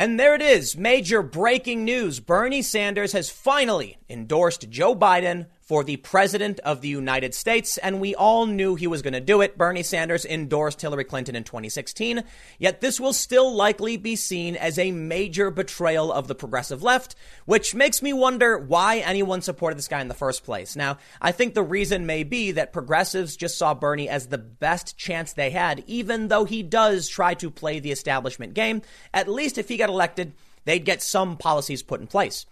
And there it is, major breaking news. Bernie Sanders has finally endorsed Joe Biden for the President of the United States, and we all knew he was going to do it. Bernie Sanders endorsed Hillary Clinton in 2016, yet this will still likely be seen as a major betrayal of the progressive left, which makes me wonder why anyone supported this guy in the first place. Now, I think the reason may be that progressives just saw Bernie as the best chance they had, even though he does try to play the establishment game. At least if he got elected, they'd get some policies put in place.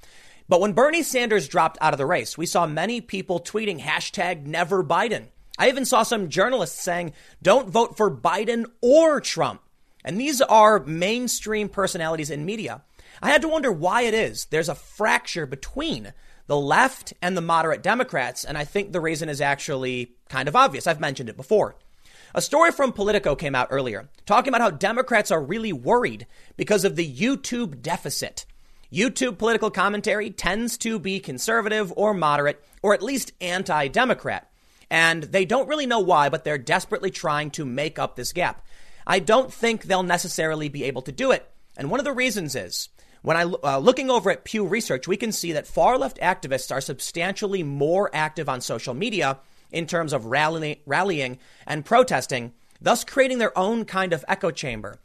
But when Bernie Sanders dropped out of the race, we saw many people tweeting hashtag never Biden. I even saw some journalists saying, don't vote for Biden or Trump. And these are mainstream personalities in media. I had to wonder why it is there's a fracture between the left and the moderate Democrats. And I think the reason is actually kind of obvious. I've mentioned it before. A story from Politico came out earlier talking about how Democrats are really worried because of the YouTube deficit. YouTube political commentary tends to be conservative or moderate, or at least anti Democrat. And they don't really know why, but they're desperately trying to make up this gap. I don't think they'll necessarily be able to do it. And one of the reasons is when I uh, looking over at Pew Research, we can see that far left activists are substantially more active on social media in terms of rallying, rallying and protesting, thus creating their own kind of echo chamber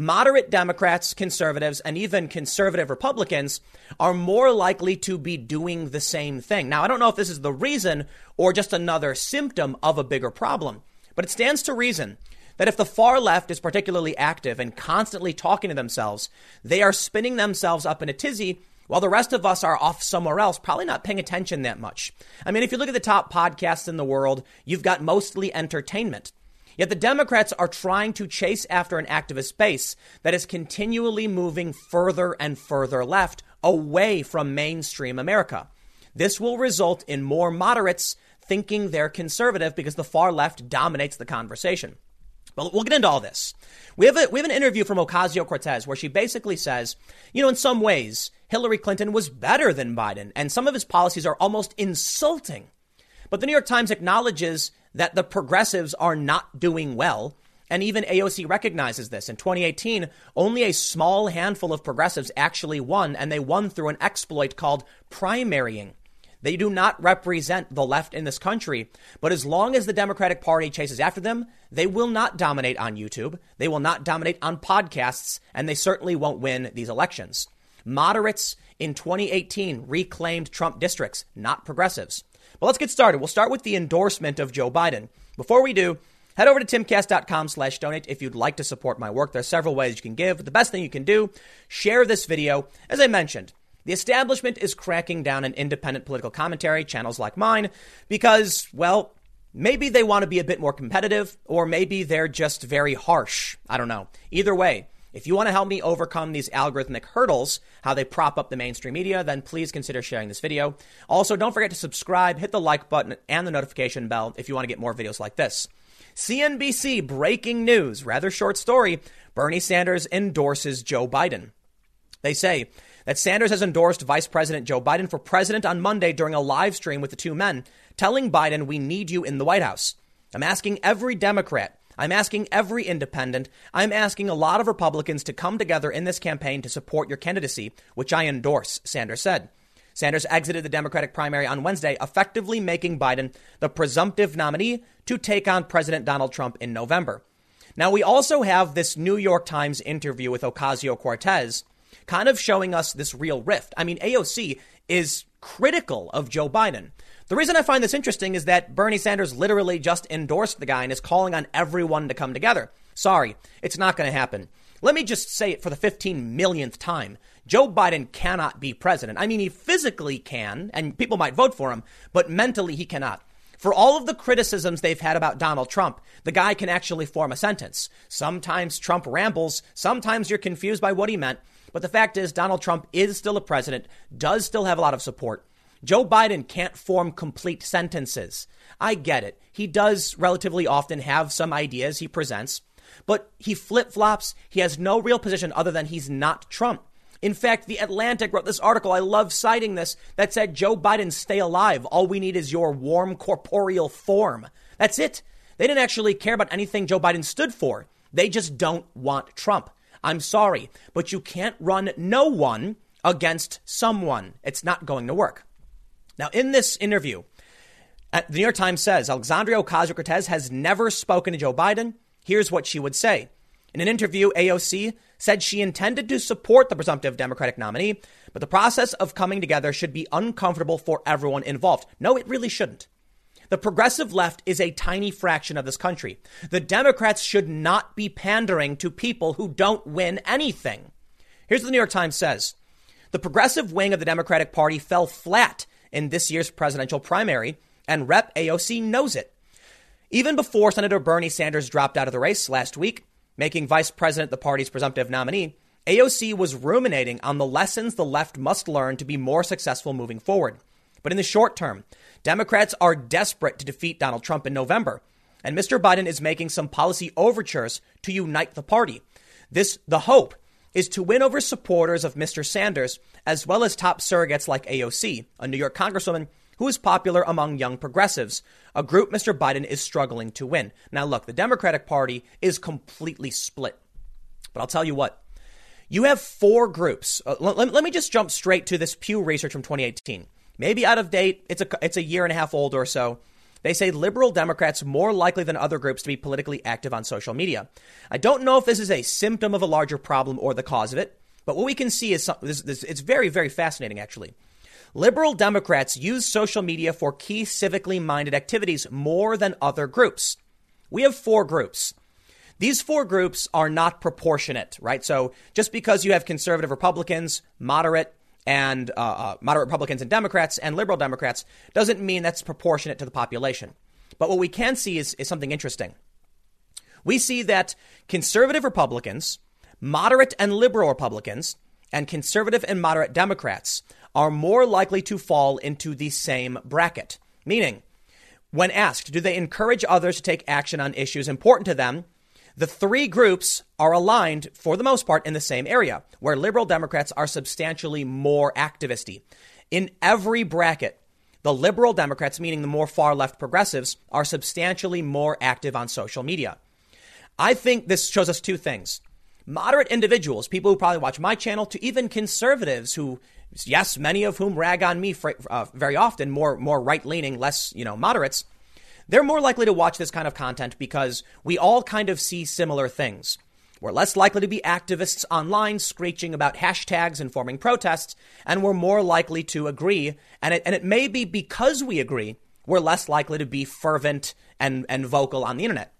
moderate Democrats, conservatives, and even conservative Republicans are more likely to be doing the same thing. Now, I don't know if this is the reason or just another symptom of a bigger problem, but it stands to reason that if the far left is particularly active and constantly talking to themselves, they are spinning themselves up in a tizzy while the rest of us are off somewhere else, probably not paying attention that much. I mean, if you look at the top podcasts in the world, you've got mostly entertainment. Yet the Democrats are trying to chase after an activist base that is continually moving further and further left away from mainstream America. This will result in more moderates thinking they're conservative because the far left dominates the conversation. But we'll get into all this. We have, a, we have an interview from Ocasio Cortez where she basically says, you know, in some ways, Hillary Clinton was better than Biden, and some of his policies are almost insulting. But the New York Times acknowledges that the progressives are not doing well. And even AOC recognizes this. In 2018, only a small handful of progressives actually won, and they won through an exploit called primarying. They do not represent the left in this country, but as long as the Democratic Party chases after them, they will not dominate on YouTube. They will not dominate on podcasts, and they certainly won't win these elections. Moderates in 2018 reclaimed Trump districts, not progressives. But let's get started. We'll start with the endorsement of Joe Biden. Before we do, head over to timcast.com slash donate if you'd like to support my work. There are several ways you can give, but the best thing you can do, share this video. As I mentioned, the establishment is cracking down on independent political commentary, channels like mine, because, well, maybe they want to be a bit more competitive, or maybe they're just very harsh. I don't know. Either way, if you want to help me overcome these algorithmic hurdles, how they prop up the mainstream media, then please consider sharing this video. Also, don't forget to subscribe, hit the like button, and the notification bell if you want to get more videos like this. CNBC breaking news, rather short story Bernie Sanders endorses Joe Biden. They say that Sanders has endorsed Vice President Joe Biden for president on Monday during a live stream with the two men, telling Biden, We need you in the White House. I'm asking every Democrat I'm asking every independent, I'm asking a lot of Republicans to come together in this campaign to support your candidacy, which I endorse, Sanders said. Sanders exited the Democratic primary on Wednesday, effectively making Biden the presumptive nominee to take on President Donald Trump in November. Now, we also have this New York Times interview with Ocasio Cortez, kind of showing us this real rift. I mean, AOC is critical of Joe Biden. The reason I find this interesting is that Bernie Sanders literally just endorsed the guy and is calling on everyone to come together. Sorry, it's not going to happen. Let me just say it for the 15 millionth time. Joe Biden cannot be president. I mean, he physically can, and people might vote for him, but mentally he cannot. For all of the criticisms they've had about Donald Trump, the guy can actually form a sentence. Sometimes Trump rambles, sometimes you're confused by what he meant, but the fact is, Donald Trump is still a president, does still have a lot of support. Joe Biden can't form complete sentences. I get it. He does relatively often have some ideas he presents, but he flip flops. He has no real position other than he's not Trump. In fact, The Atlantic wrote this article, I love citing this, that said, Joe Biden, stay alive. All we need is your warm corporeal form. That's it. They didn't actually care about anything Joe Biden stood for. They just don't want Trump. I'm sorry, but you can't run no one against someone. It's not going to work. Now, in this interview, uh, the New York Times says Alexandria Ocasio Cortez has never spoken to Joe Biden. Here's what she would say. In an interview, AOC said she intended to support the presumptive Democratic nominee, but the process of coming together should be uncomfortable for everyone involved. No, it really shouldn't. The progressive left is a tiny fraction of this country. The Democrats should not be pandering to people who don't win anything. Here's what the New York Times says. The progressive wing of the Democratic Party fell flat in this year's presidential primary, and Rep. AOC knows it. Even before Senator Bernie Sanders dropped out of the race last week, making vice president the party's presumptive nominee, AOC was ruminating on the lessons the left must learn to be more successful moving forward. But in the short term, Democrats are desperate to defeat Donald Trump in November, and Mr. Biden is making some policy overtures to unite the party. This, the hope, is to win over supporters of Mr. Sanders, as well as top surrogates like AOC, a New York congresswoman who is popular among young progressives, a group Mr. Biden is struggling to win. Now, look, the Democratic Party is completely split. But I'll tell you what, you have four groups. Uh, let, let me just jump straight to this Pew research from 2018 maybe out of date. It's a, it's a year and a half old or so. They say liberal Democrats more likely than other groups to be politically active on social media. I don't know if this is a symptom of a larger problem or the cause of it, but what we can see is something, this, this, it's very, very fascinating actually. Liberal Democrats use social media for key civically minded activities more than other groups. We have four groups. These four groups are not proportionate, right? So just because you have conservative Republicans, moderate, and uh, uh, moderate Republicans and Democrats and liberal Democrats doesn't mean that's proportionate to the population. But what we can see is, is something interesting. We see that conservative Republicans, moderate and liberal Republicans, and conservative and moderate Democrats are more likely to fall into the same bracket. Meaning, when asked, do they encourage others to take action on issues important to them the three groups are aligned for the most part in the same area, where liberal Democrats are substantially more activisty. In every bracket, the liberal Democrats, meaning the more far left progressives, are substantially more active on social media. I think this shows us two things. Moderate individuals, people who probably watch my channel, to even conservatives who, yes, many of whom rag on me for, uh, very often, more, more right leaning, less, you know, moderates, they're more likely to watch this kind of content because we all kind of see similar things. We're less likely to be activists online screeching about hashtags and forming protests, and we're more likely to agree. And it, and it may be because we agree, we're less likely to be fervent and, and vocal on the internet.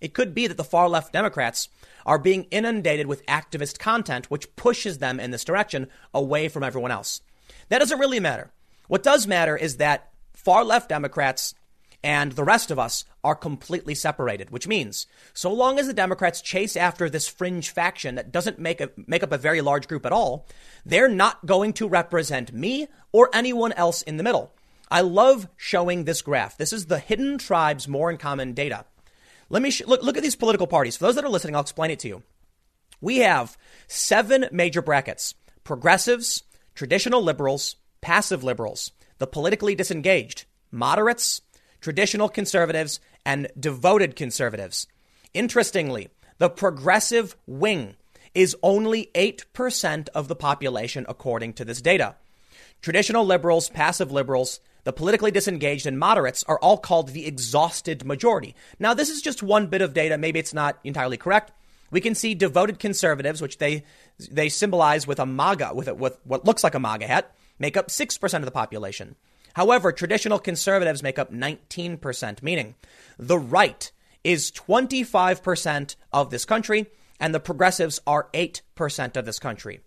It could be that the far left Democrats are being inundated with activist content, which pushes them in this direction away from everyone else. That doesn't really matter. What does matter is that far left Democrats and the rest of us are completely separated, which means so long as the Democrats chase after this fringe faction that doesn't make, a, make up a very large group at all, they're not going to represent me or anyone else in the middle. I love showing this graph. This is the hidden tribes more in common data. Let me sh- look, look at these political parties. For those that are listening, I'll explain it to you. We have seven major brackets progressives, traditional liberals, passive liberals, the politically disengaged, moderates, traditional conservatives, and devoted conservatives. Interestingly, the progressive wing is only 8% of the population according to this data. Traditional liberals, passive liberals, the politically disengaged and moderates are all called the exhausted majority. Now, this is just one bit of data. Maybe it's not entirely correct. We can see devoted conservatives, which they they symbolize with a MAGA, with, a, with what looks like a MAGA hat, make up 6% of the population. However, traditional conservatives make up 19%, meaning the right is 25% of this country and the progressives are 8% of this country.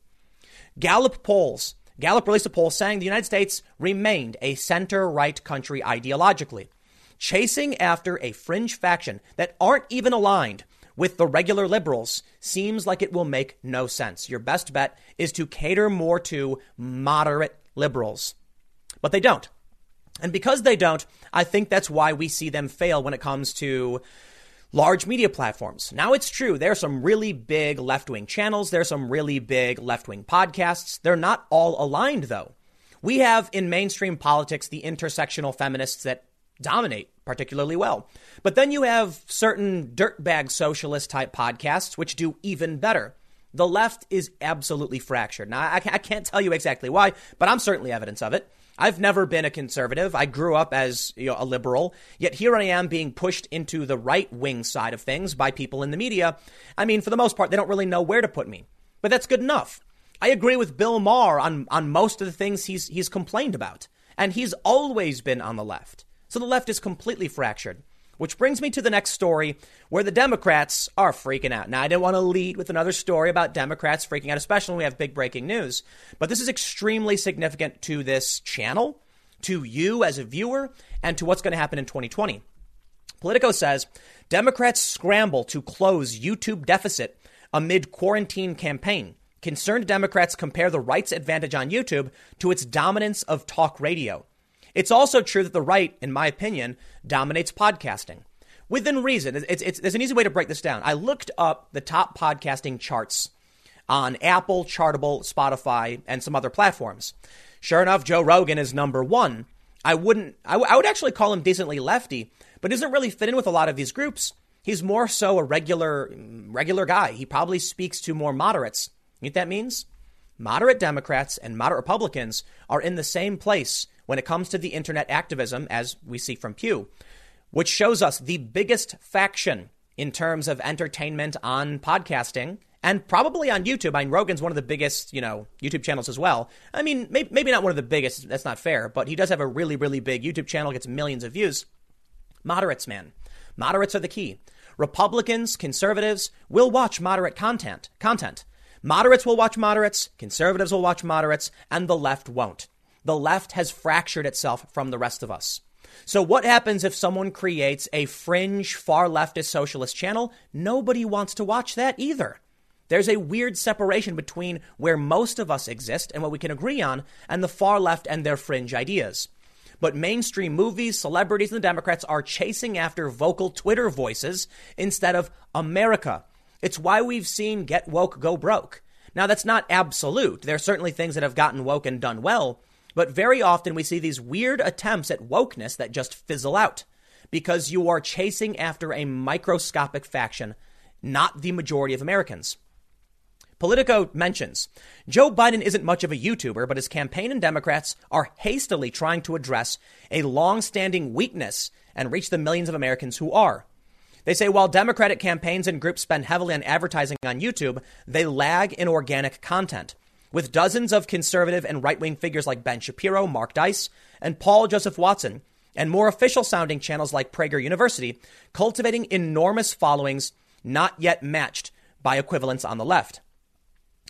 Gallup polls. Gallup released a poll saying the United States remained a center right country ideologically, chasing after a fringe faction that aren't even aligned with the regular liberals seems like it will make no sense. Your best bet is to cater more to moderate liberals. But they don't. And because they don't, I think that's why we see them fail when it comes to large media platforms. Now it's true, there are some really big left wing channels, there are some really big left wing podcasts. They're not all aligned, though. We have in mainstream politics the intersectional feminists that dominate particularly well. But then you have certain dirtbag socialist type podcasts which do even better. The left is absolutely fractured. Now, I, can't tell you exactly why, but I'm certainly evidence of it. I've never been a conservative. I grew up as you know, a liberal, yet here I am being pushed into the right wing side of things by people in the media. I mean, for the most part, they don't really know where to put me, but that's good enough. I agree with Bill Maher on, on most of the things he's, he's complained about, and he's always been on the left. So the left is completely fractured. Which brings me to the next story where the Democrats are freaking out. Now, I didn't want to lead with another story about Democrats freaking out, especially when we have big breaking news, but this is extremely significant to this channel, to you as a viewer, and to what's going to happen in 2020. Politico says Democrats scramble to close YouTube deficit amid quarantine campaign. Concerned Democrats compare the right's advantage on YouTube to its dominance of talk radio. It's also true that the right, in my opinion, dominates podcasting. Within reason, it's, it's, there's an easy way to break this down. I looked up the top podcasting charts on Apple, Chartable, Spotify, and some other platforms. Sure enough, Joe Rogan is number one. I wouldn't, I, w- I would actually call him decently lefty, but doesn't really fit in with a lot of these groups. He's more so a regular, regular guy. He probably speaks to more moderates. You know what that means? Moderate Democrats and moderate Republicans are in the same place when it comes to the internet activism, as we see from Pew, which shows us the biggest faction in terms of entertainment on podcasting and probably on YouTube. I mean, Rogan's one of the biggest, you know, YouTube channels as well. I mean, maybe, maybe not one of the biggest. That's not fair, but he does have a really, really big YouTube channel, gets millions of views. Moderates, man. Moderates are the key. Republicans, conservatives will watch moderate content. Content. Moderates will watch moderates, conservatives will watch moderates, and the left won't the left has fractured itself from the rest of us. So, what happens if someone creates a fringe, far leftist socialist channel? Nobody wants to watch that either. There's a weird separation between where most of us exist and what we can agree on, and the far left and their fringe ideas. But mainstream movies, celebrities, and the Democrats are chasing after vocal Twitter voices instead of America. It's why we've seen Get Woke Go Broke. Now, that's not absolute. There are certainly things that have gotten woke and done well, but very often we see these weird attempts at wokeness that just fizzle out because you are chasing after a microscopic faction, not the majority of Americans. Politico mentions Joe Biden isn't much of a YouTuber, but his campaign and Democrats are hastily trying to address a long standing weakness and reach the millions of Americans who are. They say while Democratic campaigns and groups spend heavily on advertising on YouTube, they lag in organic content with dozens of conservative and right wing figures like Ben Shapiro, Mark Dice, and Paul Joseph Watson, and more official sounding channels like Prager University, cultivating enormous followings not yet matched by equivalents on the left.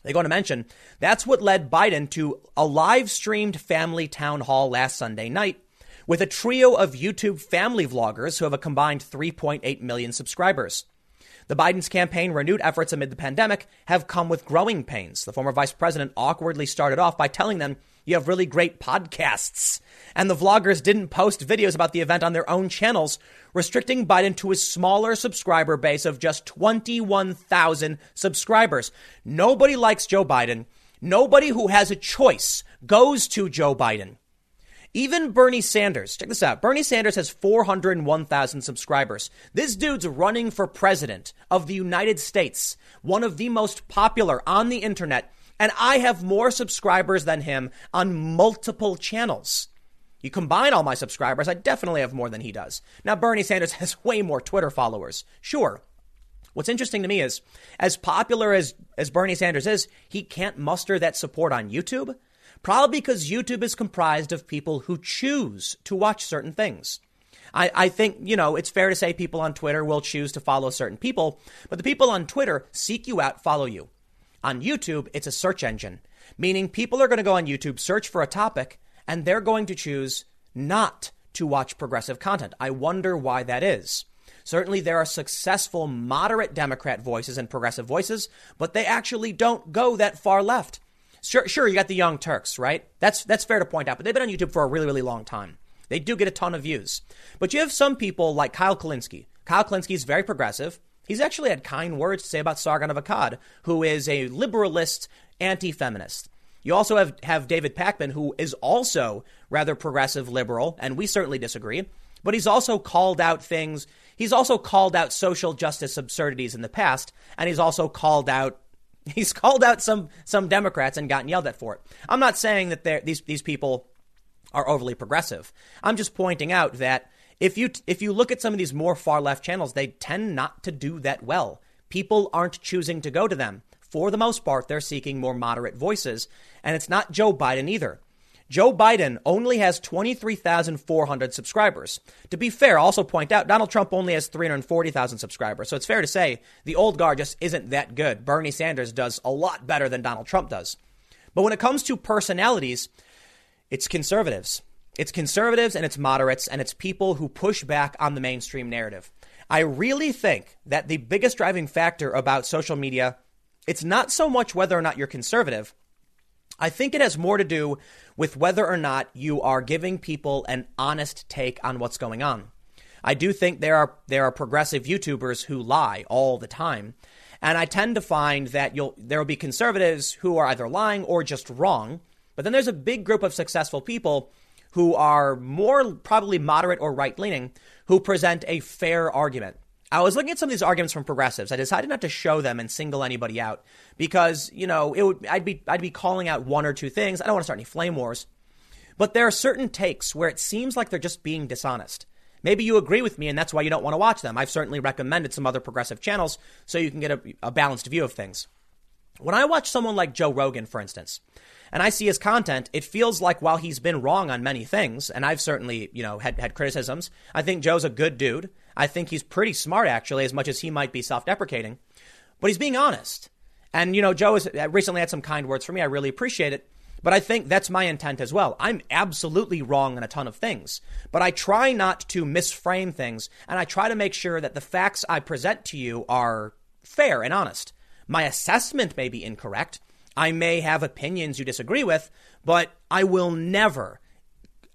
They go to mention that's what led Biden to a live streamed family town hall last Sunday night with a trio of YouTube family vloggers who have a combined 3.8 million subscribers. The Biden's campaign renewed efforts amid the pandemic have come with growing pains. The former vice president awkwardly started off by telling them, you have really great podcasts. And the vloggers didn't post videos about the event on their own channels, restricting Biden to a smaller subscriber base of just 21,000 subscribers. Nobody likes Joe Biden. Nobody who has a choice goes to Joe Biden. Even Bernie Sanders, check this out. Bernie Sanders has 401,000 subscribers. This dude's running for president of the United States, one of the most popular on the internet, and I have more subscribers than him on multiple channels. You combine all my subscribers, I definitely have more than he does. Now, Bernie Sanders has way more Twitter followers. Sure. What's interesting to me is, as popular as, as Bernie Sanders is, he can't muster that support on YouTube. Probably because YouTube is comprised of people who choose to watch certain things. I, I, think, you know, it's fair to say people on Twitter will choose to follow certain people, but the people on Twitter seek you out, follow you. On YouTube, it's a search engine, meaning people are going to go on YouTube, search for a topic, and they're going to choose not to watch progressive content. I wonder why that is. Certainly, there are successful moderate Democrat voices and progressive voices, but they actually don't go that far left. Sure, sure, you got the Young Turks, right? That's that's fair to point out, but they've been on YouTube for a really, really long time. They do get a ton of views. But you have some people like Kyle Kulinski. Kyle Kulinski is very progressive. He's actually had kind words to say about Sargon of Akkad, who is a liberalist anti-feminist. You also have, have David Pakman, who is also rather progressive liberal, and we certainly disagree. But he's also called out things. He's also called out social justice absurdities in the past, and he's also called out He's called out some some Democrats and gotten yelled at for it. I'm not saying that these these people are overly progressive. I'm just pointing out that if you if you look at some of these more far left channels, they tend not to do that well. People aren't choosing to go to them. For the most part, they're seeking more moderate voices, and it's not Joe Biden either. Joe Biden only has 23,400 subscribers. To be fair, I'll also point out Donald Trump only has 340,000 subscribers. So it's fair to say the old guard just isn't that good. Bernie Sanders does a lot better than Donald Trump does. But when it comes to personalities, it's conservatives. It's conservatives and it's moderates and it's people who push back on the mainstream narrative. I really think that the biggest driving factor about social media, it's not so much whether or not you're conservative. I think it has more to do with whether or not you are giving people an honest take on what's going on. I do think there are there are progressive YouTubers who lie all the time. And I tend to find that you'll there will be conservatives who are either lying or just wrong. But then there's a big group of successful people who are more probably moderate or right leaning who present a fair argument. I was looking at some of these arguments from progressives. I decided not to show them and single anybody out because, you know, it would I'd be I'd be calling out one or two things. I don't want to start any flame wars. But there are certain takes where it seems like they're just being dishonest. Maybe you agree with me and that's why you don't want to watch them. I've certainly recommended some other progressive channels so you can get a, a balanced view of things. When I watch someone like Joe Rogan, for instance, and I see his content, it feels like while he's been wrong on many things, and I've certainly, you know, had, had criticisms, I think Joe's a good dude. I think he's pretty smart, actually, as much as he might be self deprecating. But he's being honest. And, you know, Joe has recently had some kind words for me. I really appreciate it. But I think that's my intent as well. I'm absolutely wrong on a ton of things, but I try not to misframe things, and I try to make sure that the facts I present to you are fair and honest. My assessment may be incorrect, I may have opinions you disagree with, but I will never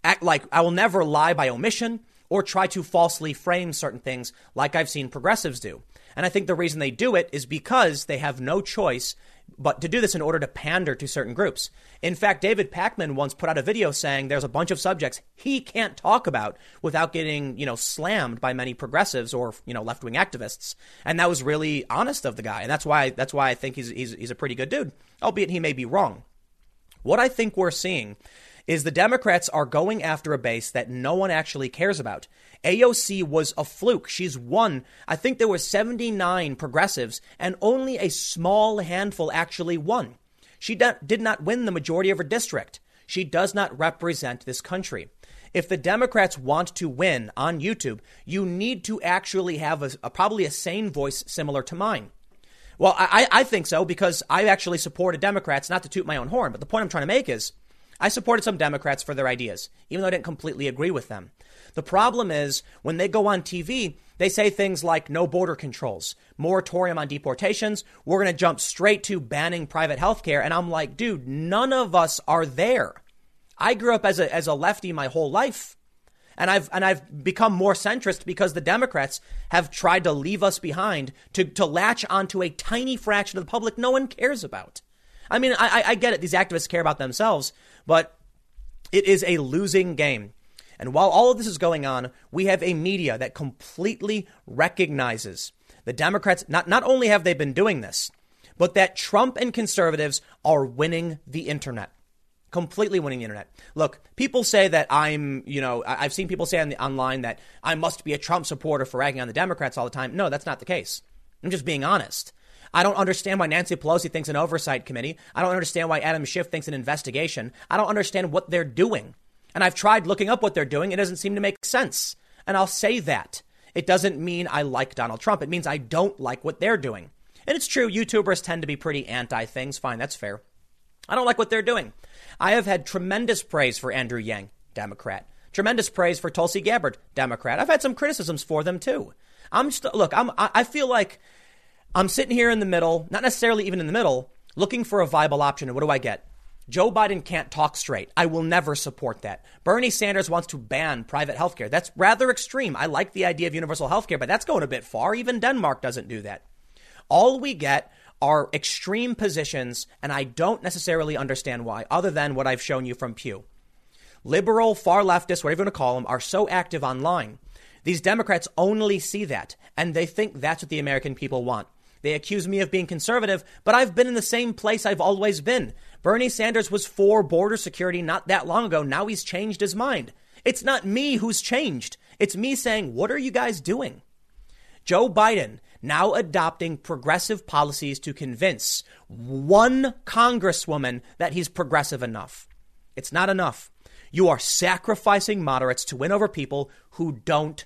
act like I will never lie by omission or try to falsely frame certain things like I've seen progressives do. And I think the reason they do it is because they have no choice but to do this in order to pander to certain groups. In fact, David Pakman once put out a video saying there's a bunch of subjects he can't talk about without getting, you know, slammed by many progressives or, you know, left-wing activists. And that was really honest of the guy. And that's why that's why I think he's he's, he's a pretty good dude, albeit he may be wrong. What I think we're seeing is the Democrats are going after a base that no one actually cares about. AOC was a fluke. She's won. I think there were 79 progressives and only a small handful actually won. She did not win the majority of her district. She does not represent this country. If the Democrats want to win on YouTube, you need to actually have a, a probably a sane voice similar to mine. Well, I, I think so because I actually supported Democrats, not to toot my own horn, but the point I'm trying to make is I supported some Democrats for their ideas, even though I didn't completely agree with them. The problem is when they go on TV, they say things like no border controls, moratorium on deportations. We're going to jump straight to banning private health care. And I'm like, dude, none of us are there. I grew up as a, as a lefty my whole life. And I've, and I've become more centrist because the Democrats have tried to leave us behind to, to latch onto a tiny fraction of the public no one cares about. I mean, I, I get it. These activists care about themselves, but it is a losing game. And while all of this is going on, we have a media that completely recognizes the Democrats. Not, not only have they been doing this, but that Trump and conservatives are winning the internet. Completely winning the internet. Look, people say that I'm, you know, I've seen people say on the online that I must be a Trump supporter for ragging on the Democrats all the time. No, that's not the case. I'm just being honest. I don't understand why Nancy Pelosi thinks an oversight committee. I don't understand why Adam Schiff thinks an investigation. I don't understand what they're doing. And I've tried looking up what they're doing. It doesn't seem to make sense. And I'll say that. It doesn't mean I like Donald Trump. It means I don't like what they're doing. And it's true, YouTubers tend to be pretty anti things. Fine, that's fair. I don't like what they're doing. I have had tremendous praise for Andrew Yang, Democrat. Tremendous praise for Tulsi Gabbard, Democrat. I've had some criticisms for them too. I'm just look. I'm. I feel like I'm sitting here in the middle, not necessarily even in the middle, looking for a viable option. And what do I get? Joe Biden can't talk straight. I will never support that. Bernie Sanders wants to ban private health care. That's rather extreme. I like the idea of universal health care, but that's going a bit far. Even Denmark doesn't do that. All we get are extreme positions, and I don't necessarily understand why, other than what I've shown you from Pew. Liberal, far leftists, whatever you want to call them, are so active online. These Democrats only see that, and they think that's what the American people want. They accuse me of being conservative, but I've been in the same place I've always been. Bernie Sanders was for border security not that long ago. Now he's changed his mind. It's not me who's changed. It's me saying, what are you guys doing? Joe Biden now adopting progressive policies to convince one congresswoman that he's progressive enough. It's not enough. You are sacrificing moderates to win over people who don't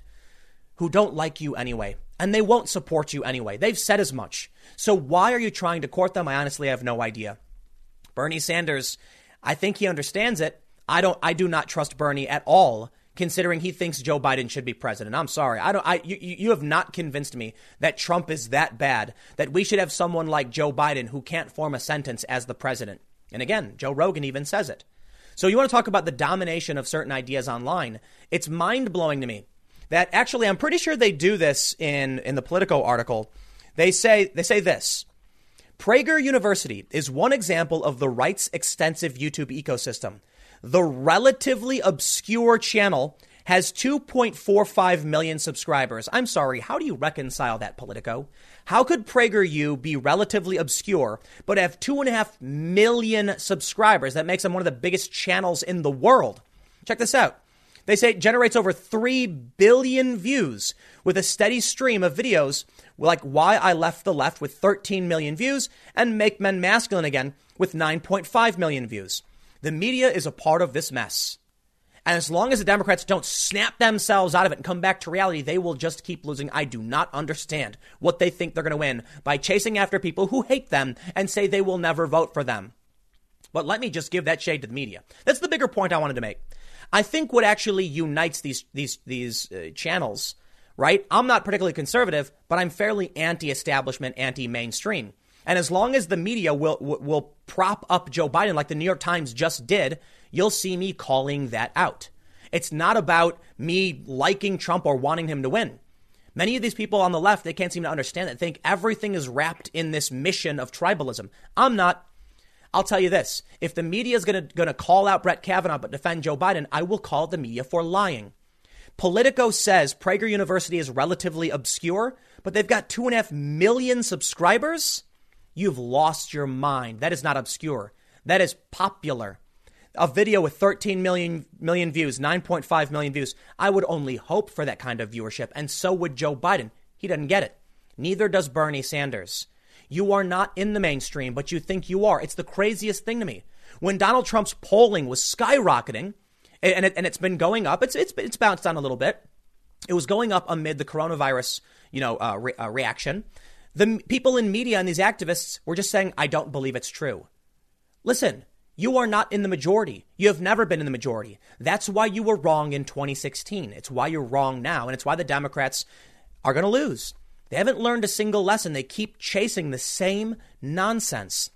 who don't like you anyway and they won't support you anyway. They've said as much. So why are you trying to court them? I honestly have no idea. Bernie Sanders, I think he understands it. I don't I do not trust Bernie at all considering he thinks Joe Biden should be president. I'm sorry. I don't I you, you have not convinced me that Trump is that bad that we should have someone like Joe Biden who can't form a sentence as the president. And again, Joe Rogan even says it. So you want to talk about the domination of certain ideas online? It's mind-blowing to me that actually I'm pretty sure they do this in in the Politico article. They say they say this. Prager University is one example of the right's extensive YouTube ecosystem. The relatively obscure channel has 2.45 million subscribers. I'm sorry, how do you reconcile that, Politico? How could PragerU be relatively obscure but have 2.5 million subscribers? That makes them one of the biggest channels in the world. Check this out. They say it generates over 3 billion views with a steady stream of videos like Why I Left the Left with 13 million views and Make Men Masculine Again with 9.5 million views. The media is a part of this mess. And as long as the Democrats don't snap themselves out of it and come back to reality, they will just keep losing. I do not understand what they think they're going to win by chasing after people who hate them and say they will never vote for them. But let me just give that shade to the media. That's the bigger point I wanted to make. I think what actually unites these these these uh, channels, right? I'm not particularly conservative, but I'm fairly anti-establishment, anti-mainstream. And as long as the media will, will prop up Joe Biden like the New York Times just did, you'll see me calling that out. It's not about me liking Trump or wanting him to win. Many of these people on the left, they can't seem to understand that, think everything is wrapped in this mission of tribalism. I'm not. I'll tell you this if the media is going to call out Brett Kavanaugh but defend Joe Biden, I will call the media for lying. Politico says Prager University is relatively obscure, but they've got two and a half million subscribers. You've lost your mind. That is not obscure. That is popular. A video with 13 million million views, 9.5 million views. I would only hope for that kind of viewership, and so would Joe Biden. He doesn't get it. Neither does Bernie Sanders. You are not in the mainstream, but you think you are. It's the craziest thing to me. When Donald Trump's polling was skyrocketing, and, it, and it's been going up, it's, it's, it's bounced down a little bit. It was going up amid the coronavirus, you know, uh, re- uh, reaction. The people in media and these activists were just saying, I don't believe it's true. Listen, you are not in the majority. You have never been in the majority. That's why you were wrong in 2016. It's why you're wrong now. And it's why the Democrats are going to lose. They haven't learned a single lesson. They keep chasing the same nonsense.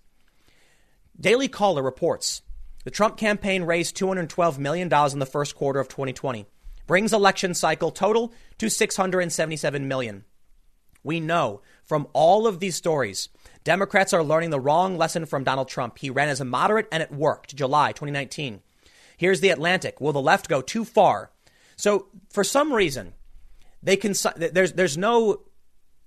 Daily Caller reports the Trump campaign raised $212 million in the first quarter of 2020, brings election cycle total to 677 million. We know from all of these stories, Democrats are learning the wrong lesson from Donald Trump. He ran as a moderate and it worked. July 2019. Here's the Atlantic. Will the left go too far? So for some reason, they can. There's there's no.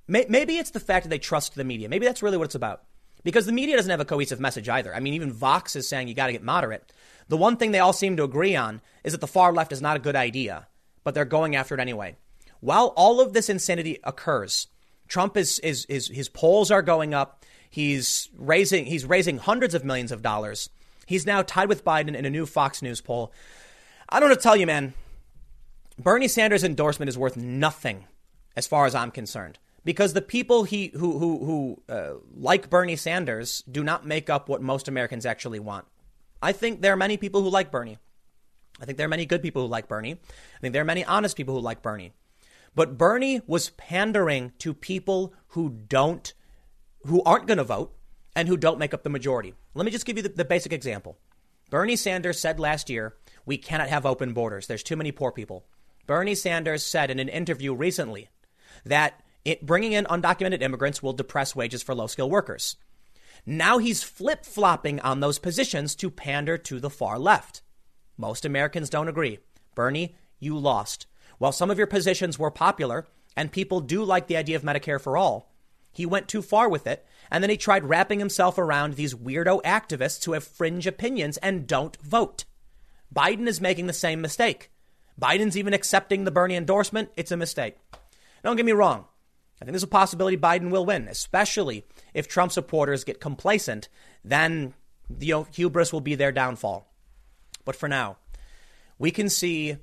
Maybe it's the fact that they trust the media. Maybe that's really what it's about. Because the media doesn't have a cohesive message either. I mean, even Vox is saying you got to get moderate. The one thing they all seem to agree on is that the far left is not a good idea, but they're going after it anyway. While all of this insanity occurs, Trump is, is, is his polls are going up. He's raising he's raising hundreds of millions of dollars. He's now tied with Biden in a new Fox News poll. I don't know to tell you, man. Bernie Sanders' endorsement is worth nothing, as far as I'm concerned, because the people he who who who uh, like Bernie Sanders do not make up what most Americans actually want. I think there are many people who like Bernie. I think there are many good people who like Bernie. I think there are many honest people who like Bernie. But Bernie was pandering to people who don't, who aren't going to vote and who don't make up the majority. Let me just give you the, the basic example. Bernie Sanders said last year, we cannot have open borders. There's too many poor people. Bernie Sanders said in an interview recently that it, bringing in undocumented immigrants will depress wages for low skilled workers. Now he's flip flopping on those positions to pander to the far left. Most Americans don't agree. Bernie, you lost. While some of your positions were popular and people do like the idea of Medicare for all, He went too far with it, and then he tried wrapping himself around these weirdo activists who have fringe opinions and don't vote. Biden is making the same mistake. Biden's even accepting the Bernie endorsement. It's a mistake. Don't get me wrong. I think there's a possibility Biden will win, especially if Trump supporters get complacent. Then you know, hubris will be their downfall. But for now, we can see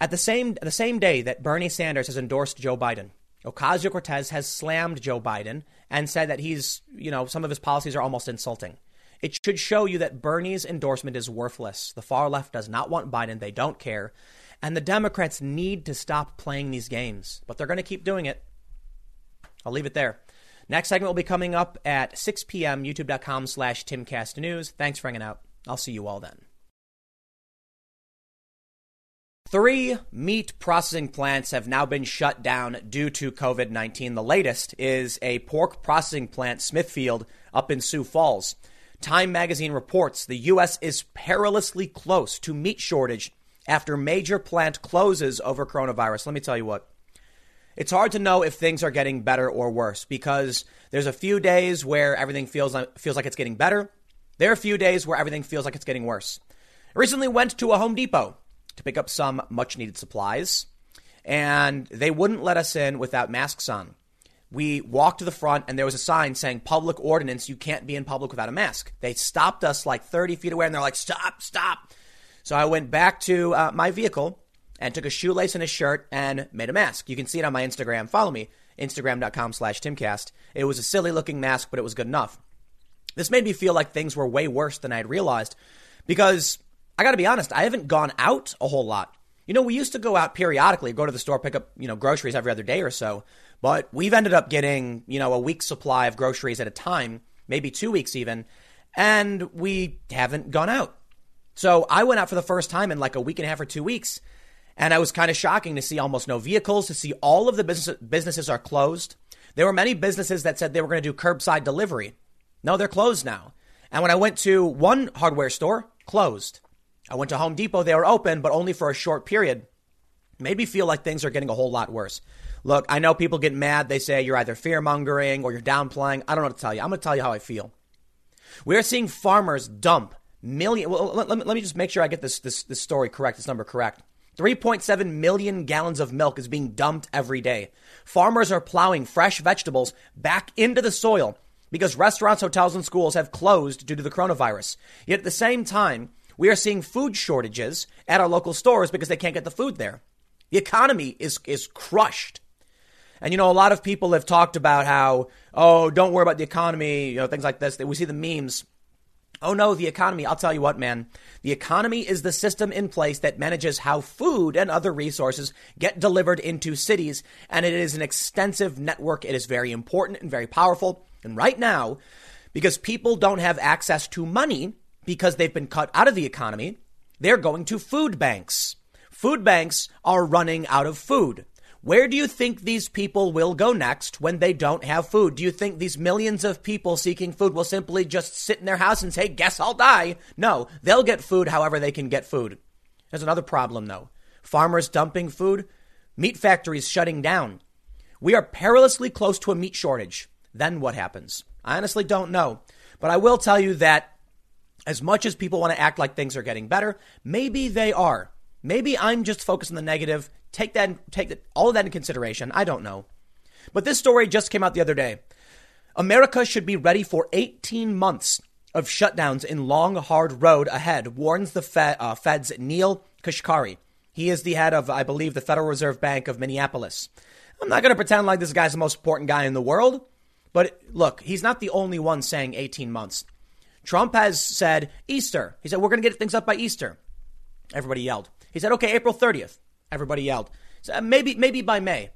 at the same the same day that Bernie Sanders has endorsed Joe Biden, Ocasio Cortez has slammed Joe Biden and said that he's, you know, some of his policies are almost insulting. It should show you that Bernie's endorsement is worthless. The far left does not want Biden. They don't care. And the Democrats need to stop playing these games, but they're going to keep doing it. I'll leave it there. Next segment will be coming up at 6 p.m. YouTube.com slash TimCastNews. Thanks for hanging out. I'll see you all then. Three meat processing plants have now been shut down due to COVID 19. The latest is a pork processing plant, Smithfield, up in Sioux Falls. Time magazine reports the U.S. is perilously close to meat shortage after major plant closes over coronavirus. Let me tell you what. It's hard to know if things are getting better or worse because there's a few days where everything feels like, feels like it's getting better. There are a few days where everything feels like it's getting worse. I recently went to a Home Depot to pick up some much needed supplies, and they wouldn't let us in without masks on. We walked to the front, and there was a sign saying public ordinance, you can't be in public without a mask. They stopped us like 30 feet away, and they're like, stop, stop. So I went back to uh, my vehicle and took a shoelace and a shirt and made a mask. You can see it on my Instagram. Follow me, instagram.com slash timcast. It was a silly looking mask, but it was good enough. This made me feel like things were way worse than I had realized because I got to be honest, I haven't gone out a whole lot. You know, we used to go out periodically, go to the store, pick up, you know, groceries every other day or so, but we've ended up getting, you know, a week's supply of groceries at a time, maybe two weeks even, and we haven't gone out. So I went out for the first time in like a week and a half or two weeks, and I was kind of shocking to see almost no vehicles, to see all of the business, businesses are closed. There were many businesses that said they were going to do curbside delivery. No, they're closed now. And when I went to one hardware store, closed. I went to Home Depot, they were open, but only for a short period. Made me feel like things are getting a whole lot worse. Look, I know people get mad. They say you're either fear mongering or you're downplaying. I don't know what to tell you. I'm going to tell you how I feel. We're seeing farmers dump million. Well, let, let, me, let me just make sure I get this, this, this story correct, this number correct. 3.7 million gallons of milk is being dumped every day. Farmers are plowing fresh vegetables back into the soil because restaurants, hotels, and schools have closed due to the coronavirus. Yet at the same time, we are seeing food shortages at our local stores because they can't get the food there. The economy is, is crushed. And, you know, a lot of people have talked about how, oh, don't worry about the economy, you know, things like this. We see the memes. Oh, no, the economy. I'll tell you what, man. The economy is the system in place that manages how food and other resources get delivered into cities. And it is an extensive network. It is very important and very powerful. And right now, because people don't have access to money, because they've been cut out of the economy, they're going to food banks. Food banks are running out of food. Where do you think these people will go next when they don't have food? Do you think these millions of people seeking food will simply just sit in their house and say, Guess I'll die? No, they'll get food however they can get food. There's another problem, though farmers dumping food, meat factories shutting down. We are perilously close to a meat shortage. Then what happens? I honestly don't know. But I will tell you that as much as people want to act like things are getting better, maybe they are. Maybe I'm just focused on the negative. Take that, take that, all of that into consideration. I don't know. But this story just came out the other day. America should be ready for 18 months of shutdowns in long, hard road ahead, warns the Fed, uh, Fed's Neel Kashkari. He is the head of, I believe, the Federal Reserve Bank of Minneapolis. I'm not going to pretend like this guy's the most important guy in the world, but look, he's not the only one saying 18 months. Trump has said Easter. He said, we're going to get things up by Easter. Everybody yelled. He said, okay, April 30th. Everybody yelled. So uh, maybe, maybe by May.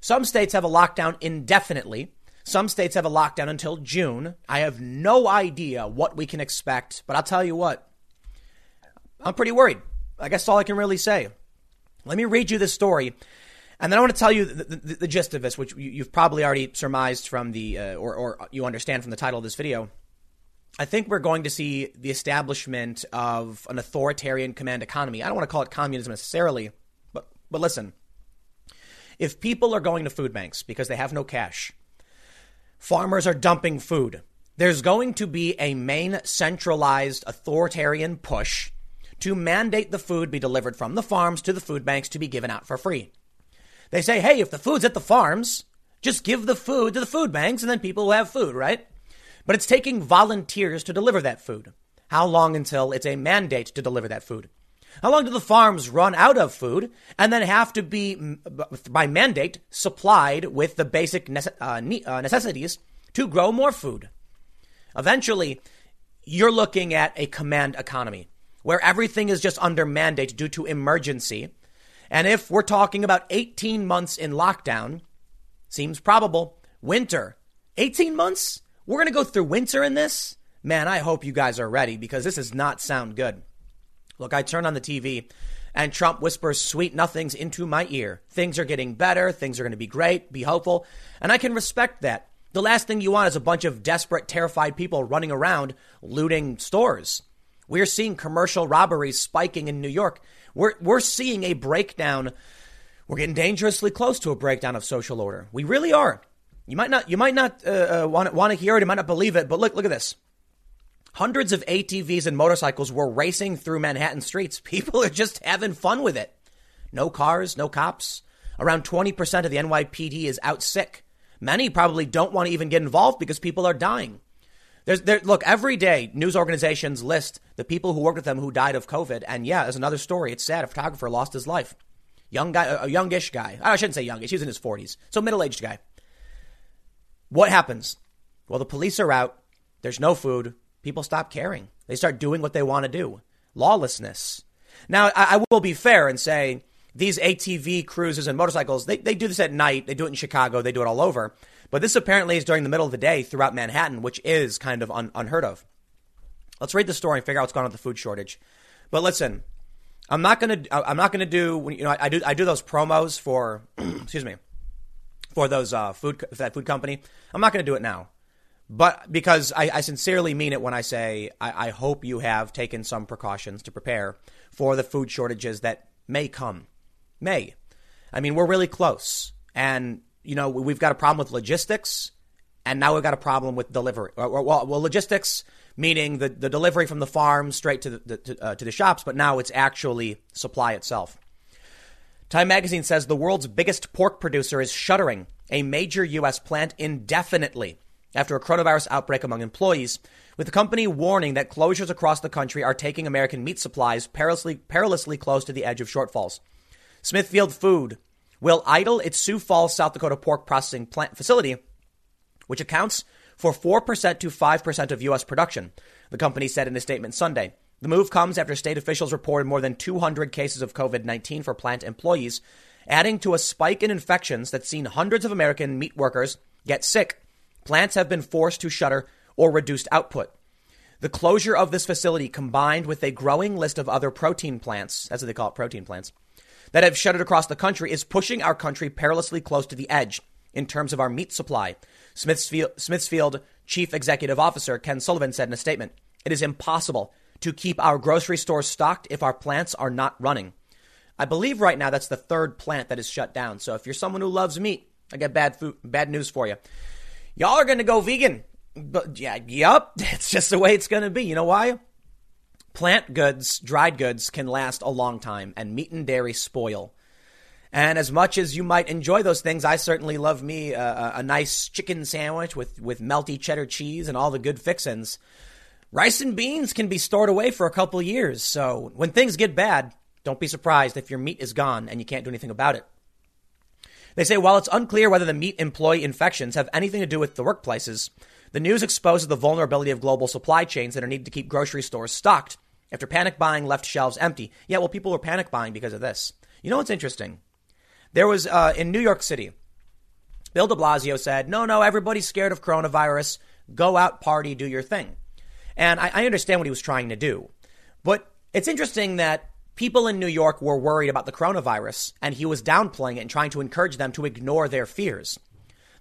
Some states have a lockdown indefinitely. Some states have a lockdown until June. I have no idea what we can expect, but I'll tell you what. I'm pretty worried. I guess all I can really say. Let me read you this story, and then I want to tell you the, the, the gist of this, which you, have probably already surmised from the, uh, or, or you understand from the title of this video. I think we're going to see the establishment of an authoritarian command economy. I don't want to call it communism necessarily, but listen. If people are going to food banks because they have no cash, farmers are dumping food. There's going to be a main centralized authoritarian push to mandate the food be delivered from the farms to the food banks to be given out for free. They say, hey, if the food's at the farms, just give the food to the food banks and then people will have food, right? But it's taking volunteers to deliver that food. How long until it's a mandate to deliver that food? How long do the farms run out of food and then have to be, by mandate, supplied with the basic uh, uh, necessities to grow more food? Eventually, you're looking at a command economy where everything is just under mandate due to emergency. And if we're talking about 18 months in lockdown, seems probable. Winter, 18 months? We're going to go through winter in this? Man, I hope you guys are ready because this does not sound good. Look, I turn on the TV and Trump whispers sweet nothings into my ear. Things are getting better. Things are going to be great. Be hopeful. And I can respect that. The last thing you want is a bunch of desperate, terrified people running around looting stores. We're seeing commercial robberies spiking in New York. We're, we're seeing a breakdown. We're getting dangerously close to a breakdown of social order. We really are. You might not, you might not uh, uh, want, want to hear it. You might not believe it. But look, look at this. Hundreds of ATVs and motorcycles were racing through Manhattan streets. People are just having fun with it. No cars, no cops. Around 20% of the NYPD is out sick. Many probably don't want to even get involved because people are dying. There's, there, look, every day news organizations list the people who worked with them who died of COVID. And yeah, there's another story. It's sad. A photographer lost his life. Young guy, a youngish guy. Oh, I shouldn't say youngish. He was in his 40s. So middle aged guy. What happens? Well, the police are out. There's no food people stop caring. They start doing what they want to do. Lawlessness. Now, I, will be fair and say these ATV cruises and motorcycles, they, they do this at night. They do it in Chicago. They do it all over. But this apparently is during the middle of the day throughout Manhattan, which is kind of un, unheard of. Let's read the story and figure out what's going on with the food shortage. But listen, I'm not gonna I'm not gonna do you know I, I do I do those promos for excuse me for those uh, food for that food company. I'm not gonna do it now. But because I, I sincerely mean it when I say I, I hope you have taken some precautions to prepare for the food shortages that may come. May. I mean, we're really close. And, you know, we've got a problem with logistics, and now we've got a problem with delivery. Well, well logistics meaning the, the delivery from the farm straight to the, to, uh, to the shops, but now it's actually supply itself. Time magazine says the world's biggest pork producer is shuttering a major U.S. plant indefinitely after a coronavirus outbreak among employees, with the company warning that closures across the country are taking American meat supplies perilously, perilously close to the edge of shortfalls. Smithfield Food will idle its Sioux Falls, South Dakota pork processing plant facility, which accounts for 4% to 5% of U.S. production, the company said in a statement Sunday. The move comes after state officials reported more than 200 cases of COVID 19 for plant employees, adding to a spike in infections that's seen hundreds of American meat workers get sick Plants have been forced to shutter or reduced output. The closure of this facility, combined with a growing list of other protein plants, that's what they call it, protein plants, that have shuttered across the country, is pushing our country perilously close to the edge in terms of our meat supply. Smithfield, Smithfield Chief Executive Officer Ken Sullivan said in a statement It is impossible to keep our grocery stores stocked if our plants are not running. I believe right now that's the third plant that is shut down. So if you're someone who loves meat, I got bad food, bad news for you y'all are going to go vegan. But yeah, yep, it's just the way it's going to be. You know why? Plant goods, dried goods can last a long time and meat and dairy spoil. And as much as you might enjoy those things, I certainly love me a, a nice chicken sandwich with, with melty cheddar cheese and all the good fixins. Rice and beans can be stored away for a couple years. So when things get bad, don't be surprised if your meat is gone and you can't do anything about it. They say while it's unclear whether the meat employee infections have anything to do with the workplaces, the news exposes the vulnerability of global supply chains that are needed to keep grocery stores stocked after panic buying left shelves empty. Yeah, well, people were panic buying because of this. You know what's interesting? There was uh, in New York City, Bill de Blasio said, no, no, everybody's scared of coronavirus. Go out, party, do your thing. And I, I understand what he was trying to do. But it's interesting that people in New York were worried about the coronavirus, and he was downplaying it and trying to encourage them to ignore their fears.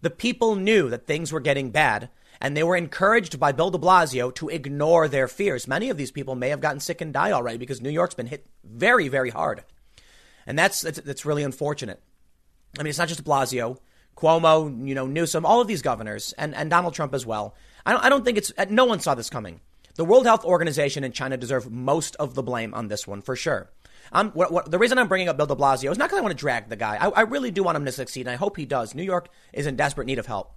The people knew that things were getting bad, and they were encouraged by Bill de Blasio to ignore their fears. Many of these people may have gotten sick and died already because New York's been hit very, very hard. And that's, that's, that's really unfortunate. I mean, it's not just de Blasio. Cuomo, you know, Newsom, all of these governors, and, and Donald Trump as well. I don't, I don't think it's, no one saw this coming. The World Health Organization and China deserve most of the blame on this one, for sure. What, what, the reason I'm bringing up Bill de Blasio is not because I want to drag the guy. I, I really do want him to succeed, and I hope he does. New York is in desperate need of help.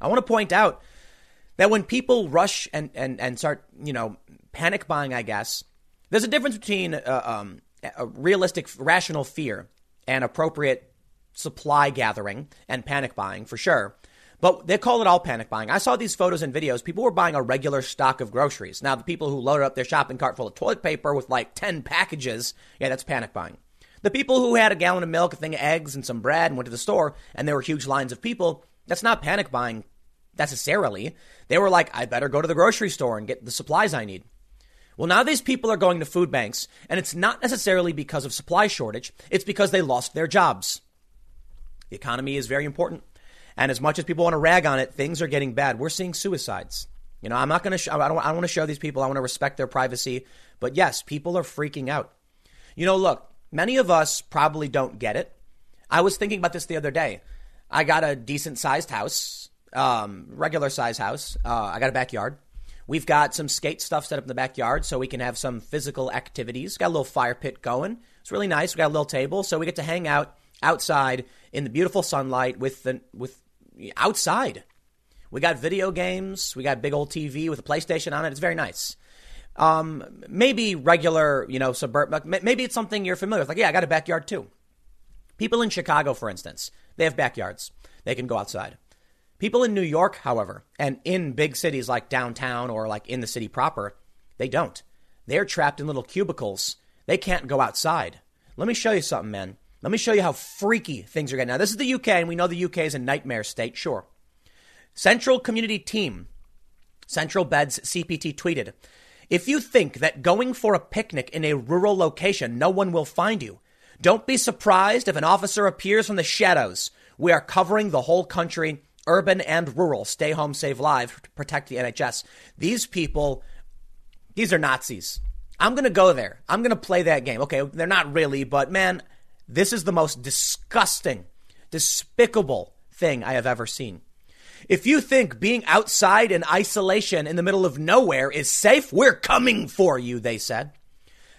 I want to point out that when people rush and, and, and start, you know, panic buying, I guess, there's a difference between uh, um, a realistic, rational fear and appropriate supply gathering and panic buying for sure. But they call it all panic buying. I saw these photos and videos. People were buying a regular stock of groceries. Now, the people who loaded up their shopping cart full of toilet paper with like 10 packages, yeah, that's panic buying. The people who had a gallon of milk, a thing of eggs, and some bread and went to the store and there were huge lines of people, that's not panic buying necessarily. They were like, I better go to the grocery store and get the supplies I need. Well, now these people are going to food banks, and it's not necessarily because of supply shortage, it's because they lost their jobs. The economy is very important. And as much as people want to rag on it, things are getting bad. We're seeing suicides. You know, I'm not going to, sh- I don't, I don't want to show these people, I want to respect their privacy. But yes, people are freaking out. You know, look, many of us probably don't get it. I was thinking about this the other day. I got a decent sized house, um, regular size house. Uh, I got a backyard. We've got some skate stuff set up in the backyard so we can have some physical activities. Got a little fire pit going. It's really nice. We got a little table so we get to hang out outside in the beautiful sunlight with the with outside. We got video games. We got big old TV with a PlayStation on it. It's very nice. Um, maybe regular, you know, suburban. Maybe it's something you're familiar with. Like, yeah, I got a backyard too. People in Chicago, for instance, they have backyards. They can go outside. People in New York, however, and in big cities like downtown or like in the city proper, they don't. They're trapped in little cubicles. They can't go outside. Let me show you something, man. Let me show you how freaky things are getting. Now, this is the UK, and we know the UK is a nightmare state, sure. Central Community Team, Central Beds CPT tweeted If you think that going for a picnic in a rural location, no one will find you, don't be surprised if an officer appears from the shadows. We are covering the whole country urban and rural. Stay home, save lives, protect the NHS. These people, these are Nazis. I'm going to go there. I'm going to play that game. Okay, they're not really, but man, this is the most disgusting, despicable thing I have ever seen. If you think being outside in isolation in the middle of nowhere is safe, we're coming for you, they said.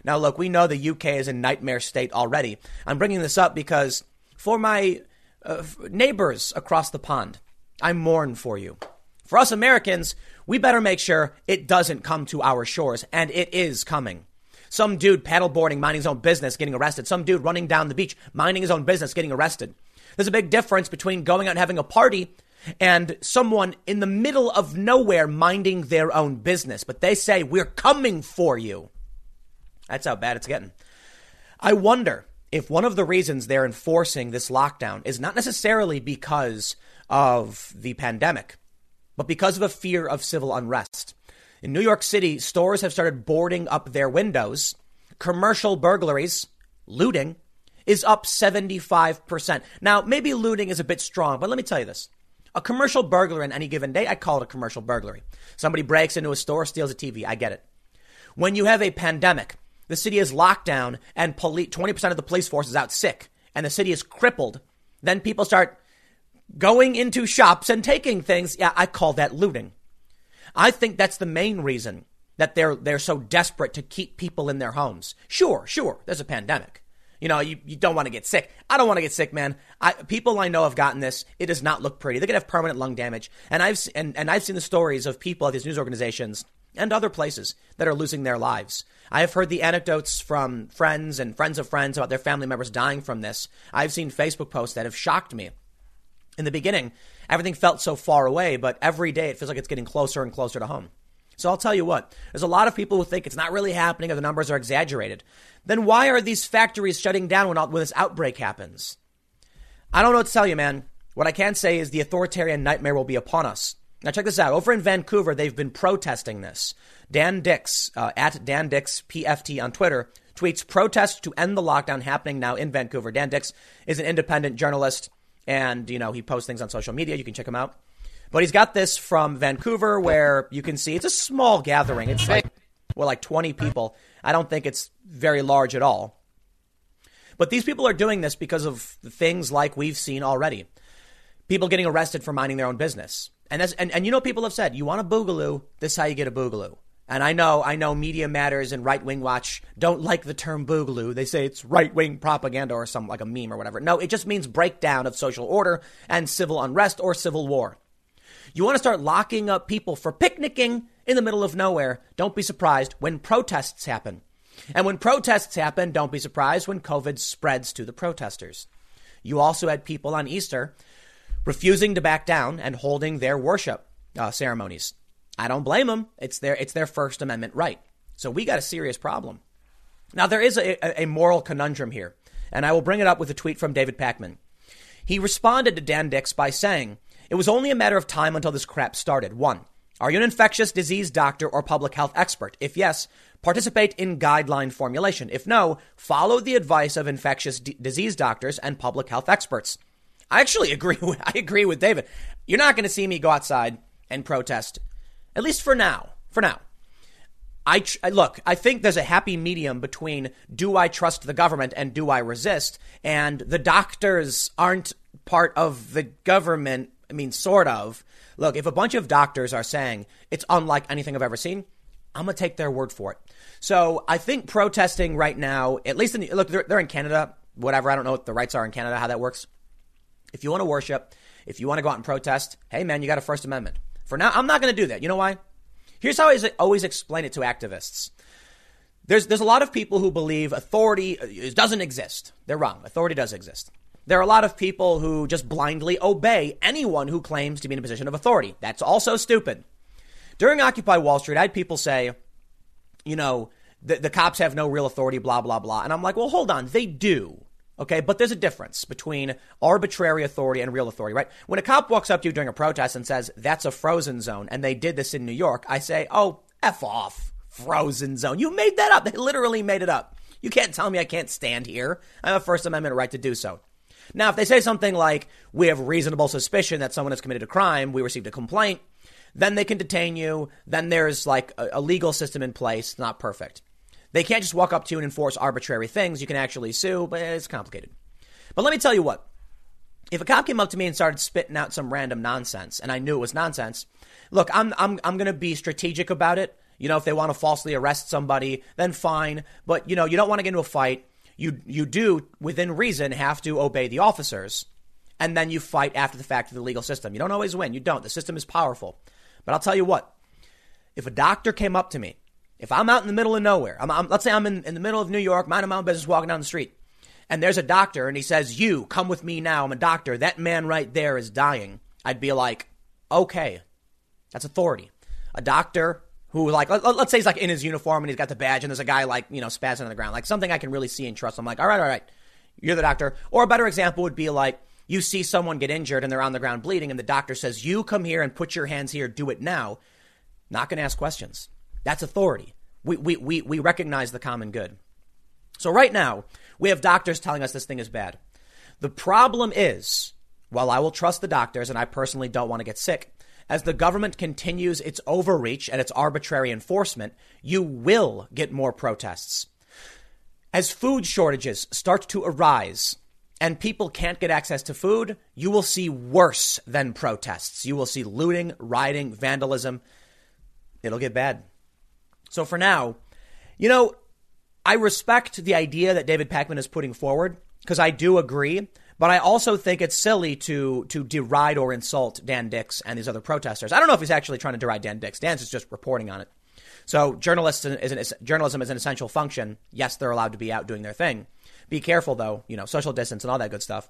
Now, look, we know the UK is in nightmare state already. I'm bringing this up because for my uh, neighbors across the pond, I mourn for you. For us Americans, we better make sure it doesn't come to our shores, and it is coming. Some dude paddleboarding, minding his own business, getting arrested. Some dude running down the beach, minding his own business, getting arrested. There's a big difference between going out and having a party and someone in the middle of nowhere minding their own business. But they say, We're coming for you. That's how bad it's getting. I wonder if one of the reasons they're enforcing this lockdown is not necessarily because of the pandemic, but because of a fear of civil unrest. In New York City, stores have started boarding up their windows. Commercial burglaries, looting, is up 75%. Now, maybe looting is a bit strong, but let me tell you this. A commercial burglar in any given day, I call it a commercial burglary. Somebody breaks into a store, steals a TV. I get it. When you have a pandemic, the city is locked down and police, 20% of the police force is out sick and the city is crippled, then people start going into shops and taking things. Yeah, I call that looting. I think that's the main reason that they're they're so desperate to keep people in their homes. Sure, sure, there's a pandemic. You know, you, you don't want to get sick. I don't want to get sick, man. I, people I know have gotten this. It does not look pretty. They could have permanent lung damage. And I've and, and I've seen the stories of people at these news organizations and other places that are losing their lives. I have heard the anecdotes from friends and friends of friends about their family members dying from this. I've seen Facebook posts that have shocked me in the beginning, everything felt so far away, but every day it feels like it's getting closer and closer to home. So I'll tell you what, there's a lot of people who think it's not really happening or the numbers are exaggerated. Then why are these factories shutting down when, when this outbreak happens? I don't know what to tell you, man. What I can say is the authoritarian nightmare will be upon us. Now check this out. Over in Vancouver, they've been protesting this. Dan Dicks, uh, at Dan Dicks PFT on Twitter, tweets protest to end the lockdown happening now in Vancouver. Dan Dicks is an independent journalist and, you know, he posts things on social media. You can check him out. But he's got this from Vancouver where you can see it's a small gathering. It's like, well, like 20 people. I don't think it's very large at all. But these people are doing this because of things like we've seen already. people getting arrested for minding their own business. And, that's, and, and you know, people have said, you want a boogaloo, this is how you get a boogaloo. And I know, I know Media Matters and Right Wing Watch don't like the term boogaloo. They say it's right wing propaganda or some like a meme or whatever. No, it just means breakdown of social order and civil unrest or civil war. You want to start locking up people for picnicking in the middle of nowhere. Don't be surprised when protests happen. And when protests happen, don't be surprised when COVID spreads to the protesters. You also had people on Easter refusing to back down and holding their worship uh, ceremonies. I don't blame them. It's their it's their First Amendment right. So we got a serious problem. Now there is a, a moral conundrum here, and I will bring it up with a tweet from David Pakman. He responded to Dan Dicks by saying, "It was only a matter of time until this crap started. One, are you an infectious disease doctor or public health expert? If yes, participate in guideline formulation. If no, follow the advice of infectious d- disease doctors and public health experts." I actually agree with I agree with David. You're not going to see me go outside and protest at least for now. For now. I, I, look, I think there's a happy medium between do I trust the government and do I resist? And the doctors aren't part of the government. I mean, sort of. Look, if a bunch of doctors are saying it's unlike anything I've ever seen, I'm going to take their word for it. So I think protesting right now, at least in, the, look, they're, they're in Canada, whatever. I don't know what the rights are in Canada, how that works. If you want to worship, if you want to go out and protest, hey man, you got a First Amendment. For now, I'm not going to do that. You know why? Here's how I always explain it to activists. There's, there's a lot of people who believe authority uh, doesn't exist. They're wrong. Authority does exist. There are a lot of people who just blindly obey anyone who claims to be in a position of authority. That's also stupid. During Occupy Wall Street, I had people say, you know, the, the cops have no real authority, blah, blah, blah. And I'm like, well, hold on. They do. Okay, but there's a difference between arbitrary authority and real authority, right? When a cop walks up to you during a protest and says, that's a frozen zone, and they did this in New York, I say, oh, F off. Frozen zone. You made that up. They literally made it up. You can't tell me I can't stand here. I have a First Amendment right to do so. Now, if they say something like, we have reasonable suspicion that someone has committed a crime, we received a complaint, then they can detain you. Then there's like a, a legal system in place, not perfect. They can't just walk up to you and enforce arbitrary things. You can actually sue, but it's complicated. But let me tell you what. If a cop came up to me and started spitting out some random nonsense, and I knew it was nonsense, look, I'm, I'm, I'm going to be strategic about it. You know, if they want to falsely arrest somebody, then fine. But, you know, you don't want to get into a fight. You, you do, within reason, have to obey the officers. And then you fight after the fact of the legal system. You don't always win. You don't. The system is powerful. But I'll tell you what. If a doctor came up to me if I'm out in the middle of nowhere, I'm, I'm, let's say I'm in, in the middle of New York, minding my own business, walking down the street, and there's a doctor and he says, You, come with me now. I'm a doctor. That man right there is dying. I'd be like, Okay, that's authority. A doctor who, like, let, us say he's like in his uniform and he's got the badge and there's a guy like, you know, spazzing on the ground, like something I can really see and trust. I'm like, All right, all right, you're the doctor. Or a better example would be like, you see someone get injured and they're on the ground bleeding, and the doctor says, You come here and put your hands here, do it now. Not going to ask questions. That's authority. We, we, we, we recognize the common good. So right now, we have doctors telling us this thing is bad. The problem is, while I will trust the doctors and I personally don't want to get sick, as the government continues its overreach and its arbitrary enforcement, you will get more protests. As food shortages start to arise and people can't get access to food, you will see worse than protests. You will see looting, rioting, vandalism. It'll get bad. So for now, you know, I respect the idea that David Pakman is putting forward because I do agree. But I also think it's silly to to deride or insult Dan Dicks and these other protesters. I don't know if he's actually trying to deride Dan Dicks. Dan's is just reporting on it. So journalists is an, journalism is an essential function. Yes, they're allowed to be out doing their thing. Be careful though, you know, social distance and all that good stuff.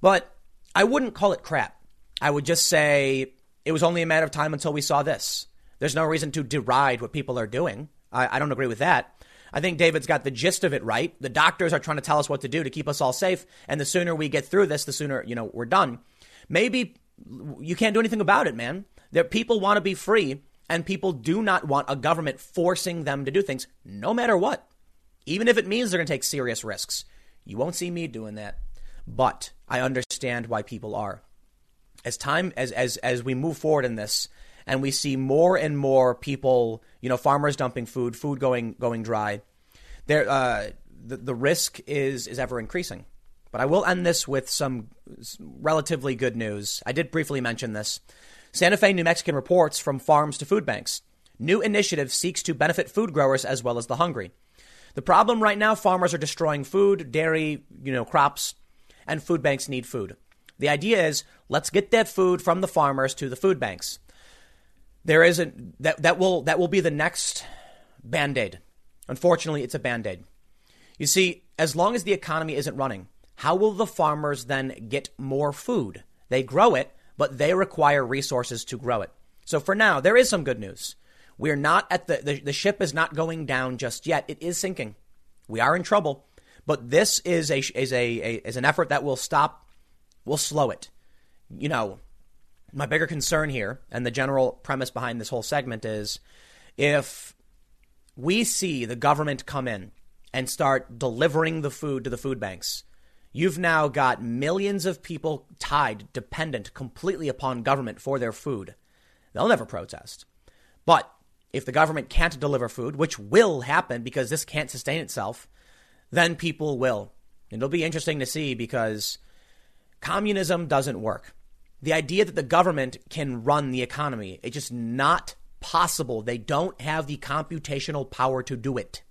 But I wouldn't call it crap. I would just say it was only a matter of time until we saw this. There's no reason to deride what people are doing. I, I don't agree with that. I think David's got the gist of it right. The doctors are trying to tell us what to do to keep us all safe. And the sooner we get through this, the sooner, you know, we're done. Maybe you can't do anything about it, man. There, people want to be free and people do not want a government forcing them to do things no matter what. Even if it means they're going to take serious risks. You won't see me doing that. But I understand why people are. As time as as as we move forward in this, and we see more and more people, you know, farmers dumping food, food going going dry. There, uh, the the risk is is ever increasing. But I will end this with some relatively good news. I did briefly mention this. Santa Fe, New Mexico reports from farms to food banks. New initiative seeks to benefit food growers as well as the hungry. The problem right now, farmers are destroying food, dairy, you know, crops, and food banks need food. The idea is let's get that food from the farmers to the food banks. There is a that that will that will be the next band-aid. Unfortunately, it's a band-aid. You see, as long as the economy isn't running, how will the farmers then get more food? They grow it, but they require resources to grow it. So for now, there is some good news. We're not at the, the, the ship is not going down just yet. It is sinking. We are in trouble, but this is a is a, a is an effort that will stop, will slow it. You know, my bigger concern here, and the general premise behind this whole segment is, if we see the government come in and start delivering the food to the food banks, you've now got millions of people tied, dependent completely upon government for their food. They'll never protest. But if the government can't deliver food, which will happen because this can't sustain itself, then people will. And it'll be interesting to see because communism doesn't work. The idea that the government can run the economy, it's just not possible. They don't have the computational power to do it.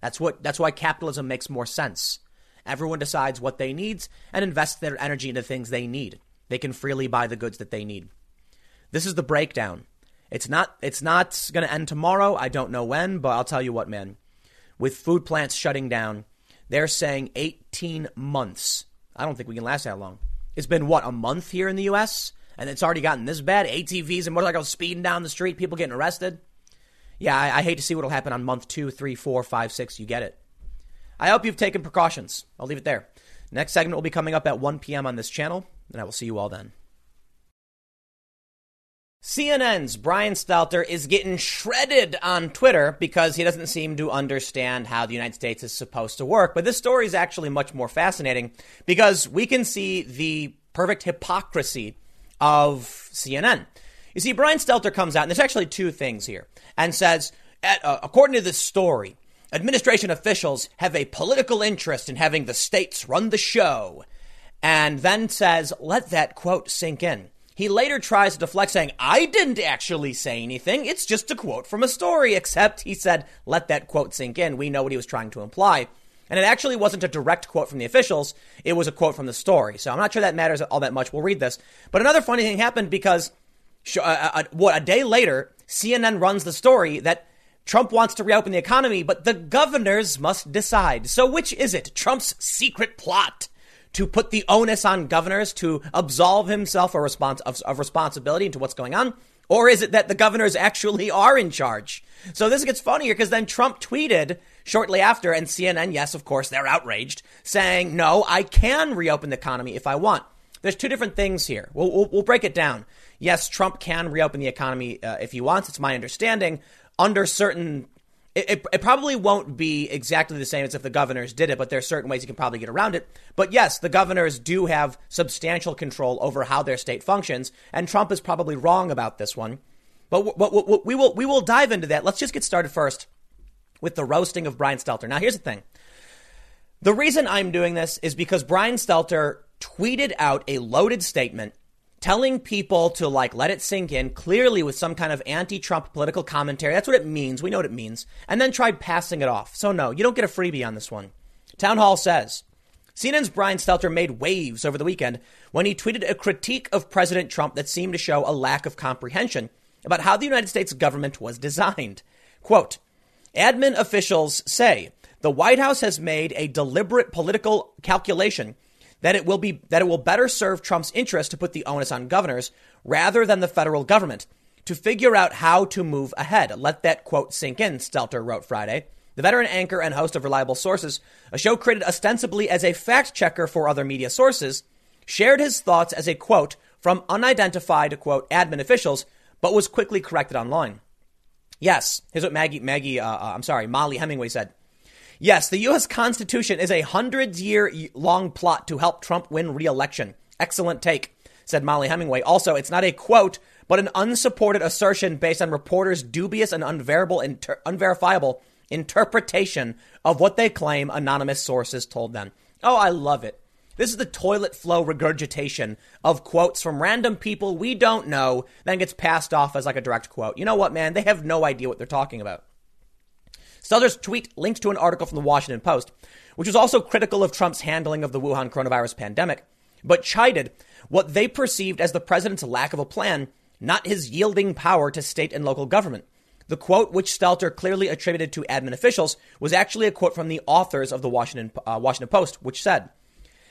That's what that's why capitalism makes more sense. Everyone decides what they need and invests their energy into things they need. They can freely buy the goods that they need. This is the breakdown. It's not it's not going to end tomorrow. I don't know when, but I'll tell you what, man. With food plants shutting down, they're saying 18 months. I don't think we can last that long. It's been what a month here in the U.S. and it's already gotten this bad. ATVs and motorcycles speeding down the street, people getting arrested. Yeah, I, I hate to see what'll happen on month two, three, four, five, six. You get it. I hope you've taken precautions. I'll leave it there. Next segment will be coming up at 1 p.m. on this channel, and I will see you all then. CNN's Brian Stelter is getting shredded on Twitter because he doesn't seem to understand how the United States is supposed to work. But this story is actually much more fascinating because we can see the perfect hypocrisy of CNN. You see, Brian Stelter comes out, and there's actually two things here, and says, uh, according to this story, administration officials have a political interest in having the states run the show, and then says, let that quote sink in. He later tries to deflect, saying, I didn't actually say anything. It's just a quote from a story, except he said, let that quote sink in. We know what he was trying to imply. And it actually wasn't a direct quote from the officials, it was a quote from the story. So I'm not sure that matters all that much. We'll read this. But another funny thing happened because, uh, uh, what, a day later, CNN runs the story that Trump wants to reopen the economy, but the governors must decide. So which is it? Trump's secret plot to put the onus on governors to absolve himself of, respons- of, of responsibility into what's going on? Or is it that the governors actually are in charge? So this gets funnier because then Trump tweeted shortly after, and CNN, yes, of course, they're outraged, saying, no, I can reopen the economy if I want. There's two different things here. We'll, we'll, we'll break it down. Yes, Trump can reopen the economy uh, if he wants. It's my understanding under certain it, it, it, probably won't be exactly the same as if the governors did it, but there are certain ways you can probably get around it. But yes, the governors do have substantial control over how their state functions, and Trump is probably wrong about this one. But, but we will we will dive into that. Let's just get started first with the roasting of Brian Stelter. Now, here's the thing: the reason I'm doing this is because Brian Stelter tweeted out a loaded statement telling people to like let it sink in clearly with some kind of anti-Trump political commentary. That's what it means. We know what it means. And then tried passing it off. So no, you don't get a freebie on this one. Townhall says CNN's Brian Stelter made waves over the weekend when he tweeted a critique of President Trump that seemed to show a lack of comprehension about how the United States government was designed. Quote, admin officials say the White House has made a deliberate political calculation that it will be that it will better serve Trump's interest to put the onus on governors rather than the federal government to figure out how to move ahead. Let that quote sink in, Stelter wrote Friday. The veteran anchor and host of Reliable Sources, a show created ostensibly as a fact checker for other media sources, shared his thoughts as a quote from unidentified quote admin officials, but was quickly corrected online. Yes, here's what Maggie Maggie uh, uh, I'm sorry Mollie Hemingway said. Yes, the U.S. Constitution is a hundreds year long plot to help Trump win re-election. Excellent take, said Mollie Hemingway. Also, it's not a quote, but an unsupported assertion based on reporters' dubious and inter- unverifiable interpretation of what they claim anonymous sources told them. Oh, I love it. This is the toilet flow regurgitation of quotes from random people we don't know, then gets passed off as like a direct quote. You know what, man? They have no idea what they're talking about. Stelter's tweet linked to an article from the Washington Post, which was also critical of Trump's handling of the Wuhan coronavirus pandemic, but chided what they perceived as the president's lack of a plan, not his yielding power to state and local government. The quote, which Stelter clearly attributed to admin officials, was actually a quote from the authors of the Washington, uh, Washington Post, which said,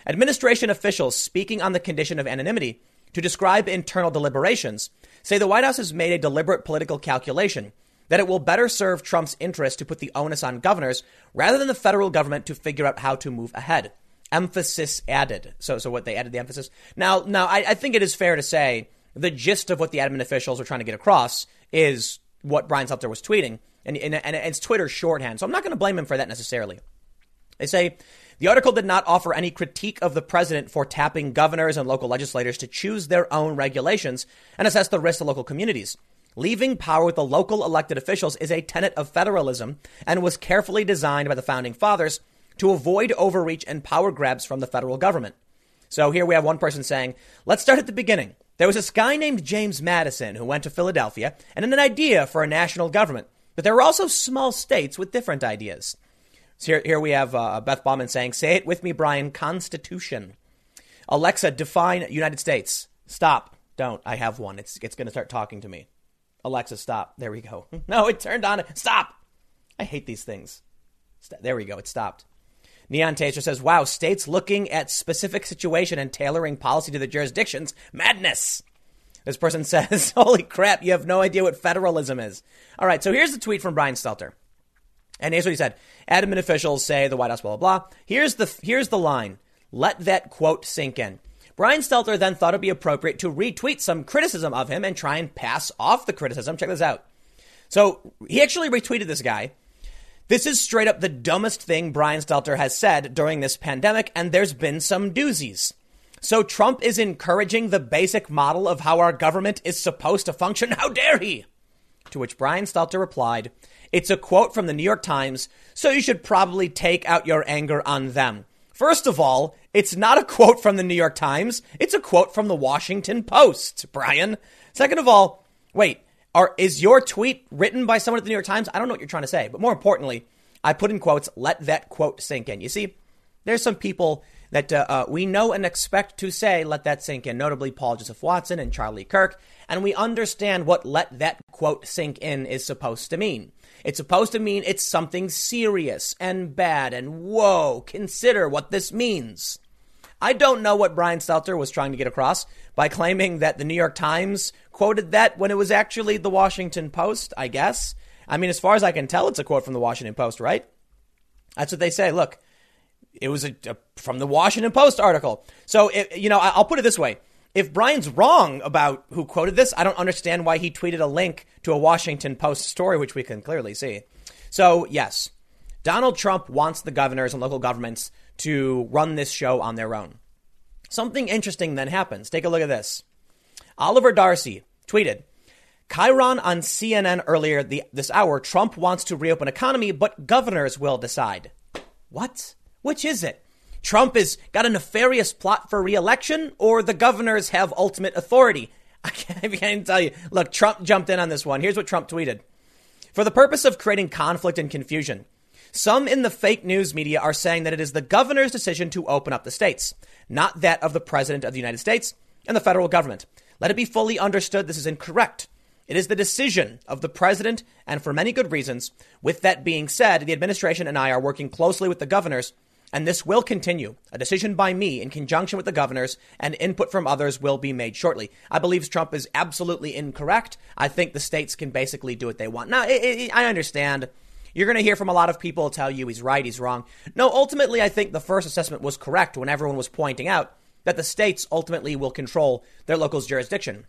Administration officials speaking on the condition of anonymity to describe internal deliberations say the White House has made a deliberate political calculation that it will better serve Trump's interest to put the onus on governors rather than the federal government to figure out how to move ahead. Emphasis added. So, so what they added the emphasis. Now, now I, I think it is fair to say the gist of what the admin officials are trying to get across is what Brian Stelter was tweeting, and, and, and it's Twitter shorthand. So I'm not going to blame him for that necessarily. They say the article did not offer any critique of the president for tapping governors and local legislators to choose their own regulations and assess the risks to local communities. Leaving power with the local elected officials is a tenet of federalism and was carefully designed by the founding fathers to avoid overreach and power grabs from the federal government. So here we have one person saying, let's start at the beginning. There was this guy named James Madison who went to Philadelphia and had an idea for a national government. But there were also small states with different ideas. So here, here we have uh, Beth Baumann saying, Say it with me, Brian Constitution. Alexa, define United States. Stop. Don't. I have one. It's, it's going to start talking to me. Alexa, stop. There we go. No, it turned on. Stop. I hate these things. There we go. It stopped. Neon Taser says, wow, states looking at specific situation and tailoring policy to the jurisdictions. Madness. This person says, holy crap, you have no idea what federalism is. All right, so here's the tweet from Brian Stelter. And here's what he said. Admin officials say the White House, blah, blah, blah. Here's the, here's the line. Let that quote sink in. Brian Stelter then thought it'd be appropriate to retweet some criticism of him and try and pass off the criticism. Check this out. So he actually retweeted this guy this is straight up the dumbest thing Brian Stelter has said during this pandemic, and there's been some doozies. So Trump is encouraging the basic model of how our government is supposed to function. How dare he? To which Brian Stelter replied, It's a quote from the New York Times, so you should probably take out your anger on them. First of all, it's not a quote from the New York Times, it's a quote from the Washington Post, Brian. Second of all, wait, are, is your tweet written by someone at the New York Times? I don't know what you're trying to say, but more importantly, I put in quotes, let that quote sink in. You see, there's some people that uh, uh, we know and expect to say, let that sink in, notably Paul Joseph Watson and Charlie Kirk, and we understand what let that quote sink in is supposed to mean. It's supposed to mean it's something serious and bad, and whoa, consider what this means. I don't know what Brian Stelter was trying to get across by claiming that the New York Times quoted that when it was actually the Washington Post, I guess. I mean, as far as I can tell, it's a quote from the Washington Post, right? That's what they say. Look, it was a, a, from the Washington Post article. So, it, you know, I'll put it this way. If Brian's wrong about who quoted this, I don't understand why he tweeted a link to a Washington Post story, which we can clearly see. So, yes, Donald Trump wants the governors and local governments to run this show on their own. Something interesting then happens. Take a look at this. Oliver Darcy tweeted, Chiron on CNN earlier the, this hour, Trump wants to reopen economy, but governors will decide. What? Which is it? Trump has got a nefarious plot for reelection, or the governors have ultimate authority? I can't, I can't tell you. Look, Trump jumped in on this one. Here's what Trump tweeted. For the purpose of creating conflict and confusion, some in the fake news media are saying that it is the governor's decision to open up the states, not that of the president of the United States and the federal government. Let it be fully understood this is incorrect. It is the decision of the president, and for many good reasons. With that being said, the administration and I are working closely with the governors, and this will continue. A decision by me in conjunction with the governors and input from others will be made shortly. I believe Trump is absolutely incorrect. I think the states can basically do what they want. Now, it, it, I understand you're going to hear from a lot of people tell you he's right, he's wrong. No, ultimately, I think the first assessment was correct when everyone was pointing out that the states ultimately will control their local's jurisdiction.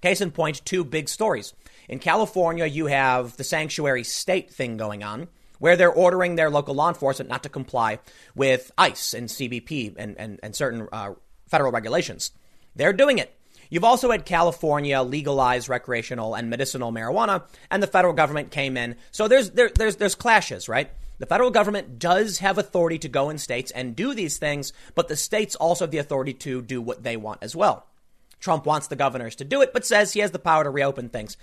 Case in point, two big stories. In California, you have the sanctuary state thing going on, where they're ordering their local law enforcement not to comply with ICE and CBP and, and, and certain uh, federal regulations. They're doing it. You've also had California legalize recreational and medicinal marijuana, and the federal government came in. So there's there, there's there's clashes, right? The federal government does have authority to go in states and do these things, but the states also have the authority to do what they want as well. Trump wants the governors to do it, but says he has the power to reopen things.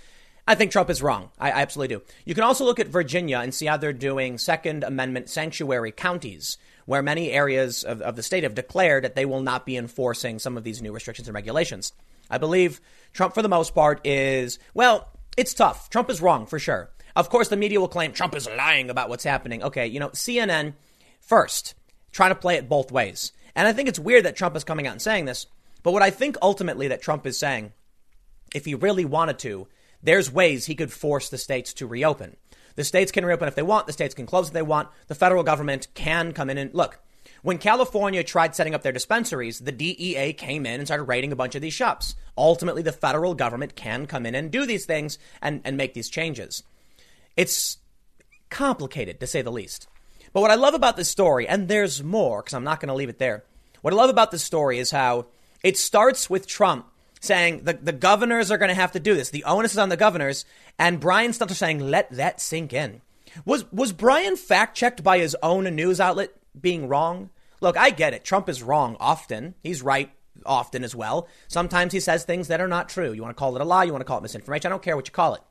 I think Trump is wrong. I, I absolutely do. You can also look at Virginia and see how they're doing Second Amendment sanctuary counties, where many areas of, of the state have declared that they will not be enforcing some of these new restrictions and regulations. I believe Trump, for the most part, is, well, it's tough. Trump is wrong for sure. Of course, the media will claim Trump is lying about what's happening. Okay, you know, CNN first, trying to play it both ways. And I think it's weird that Trump is coming out and saying this. But what I think ultimately that Trump is saying, if he really wanted to, there's ways he could force the states to reopen. The states can reopen if they want, the states can close if they want, the federal government can come in and look. When California tried setting up their dispensaries, the DEA came in and started raiding a bunch of these shops. Ultimately, the federal government can come in and do these things and, and make these changes. It's complicated, to say the least. But what I love about this story, and there's more, because I'm not going to leave it there. What I love about this story is how it starts with Trump saying the, the governors are going to have to do this. The onus is on the governors. And Brian Stelter saying, let that sink in. Was, was Brian fact checked by his own news outlet being wrong? Look, I get it. Trump is wrong often. He's right often as well. Sometimes he says things that are not true. You want to call it a lie, you want to call it misinformation. I don't care what you call it.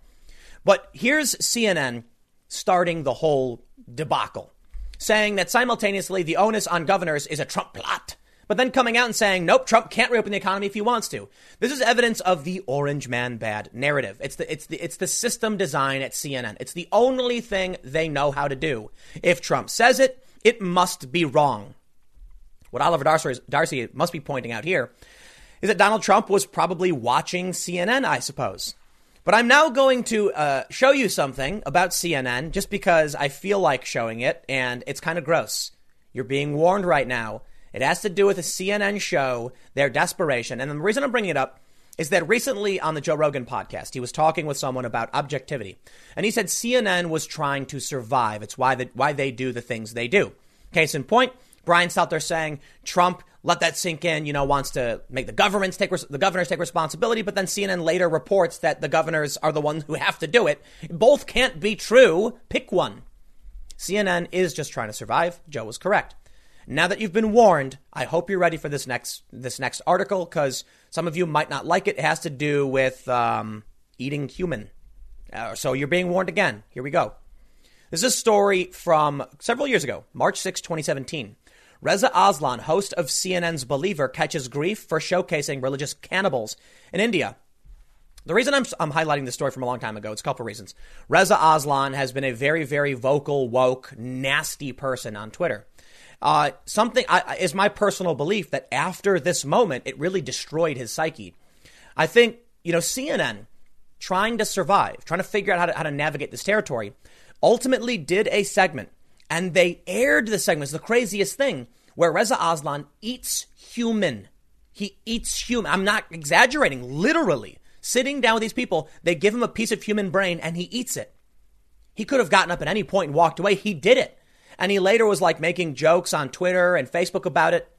But here's CNN starting the whole debacle, saying that simultaneously the onus on governors is a Trump plot but then coming out and saying, nope, Trump can't reopen the economy if he wants to. This is evidence of the orange man bad narrative. It's the, it's the, it's the system design at CNN. It's the only thing they know how to do. If Trump says it, it must be wrong. What Oliver Darcy, Darcy must be pointing out here is that Donald Trump was probably watching CNN, I suppose. But I'm now going to uh, show you something about CNN just because I feel like showing it, and it's kind of gross. You're being warned right now. It has to do with a CNN show, their desperation. And the reason I'm bringing it up is that recently on the Joe Rogan podcast, he was talking with someone about objectivity. And he said CNN was trying to survive. It's why, the, why they do the things they do. Case in point, Brian Stelter saying Trump let that sink in, you know, wants to make the governments take the governors take responsibility, but then CNN later reports that the governors are the ones who have to do it. Both can't be true. Pick one. CNN is just trying to survive. Joe was correct. Now that you've been warned, I hope you're ready for this next this next article because some of you might not like it. It has to do with um, eating human. Uh, so you're being warned again. Here we go. This is a story from several years ago, March 6, 2017. Reza Aslan, host of CNN's Believer, catches grief for showcasing religious cannibals in India. The reason I'm, I'm highlighting this story from a long time ago, it's a couple reasons. Reza Aslan has been a very, very vocal, woke, nasty person on Twitter. Uh, something I, is my personal belief that after this moment, it really destroyed his psyche. I think, you know, CNN trying to survive, trying to figure out how to, how to navigate this territory, ultimately did a segment and they aired the segment. It's the craziest thing where Reza Aslan eats human. He eats human. I'm not exaggerating, literally. Sitting down with these people, they give him a piece of human brain and he eats it. He could have gotten up at any point and walked away. He did it. And he later was like making jokes on Twitter and Facebook about it.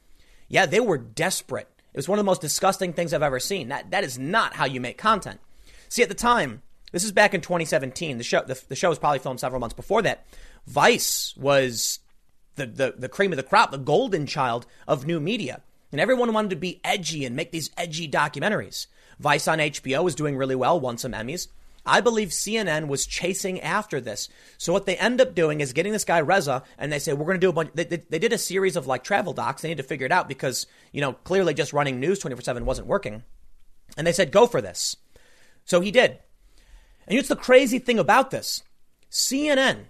Yeah, they were desperate. It was one of the most disgusting things I've ever seen. That, that is not how you make content. See, at the time, this is back in 2017. The show, the, the show was probably filmed several months before that. Vice was the, the, the cream of the crop, the golden child of new media. And everyone wanted to be edgy and make these edgy documentaries. Vice on HBO was doing really well, won some Emmys. I believe CNN was chasing after this. So what they end up doing is getting this guy Reza, and they say we're going to do a bunch. They, they, they, did a series of like travel docs. They need to figure it out because you know clearly just running news twenty four seven wasn't working. And they said go for this. So he did. And it's the crazy thing about this: CNN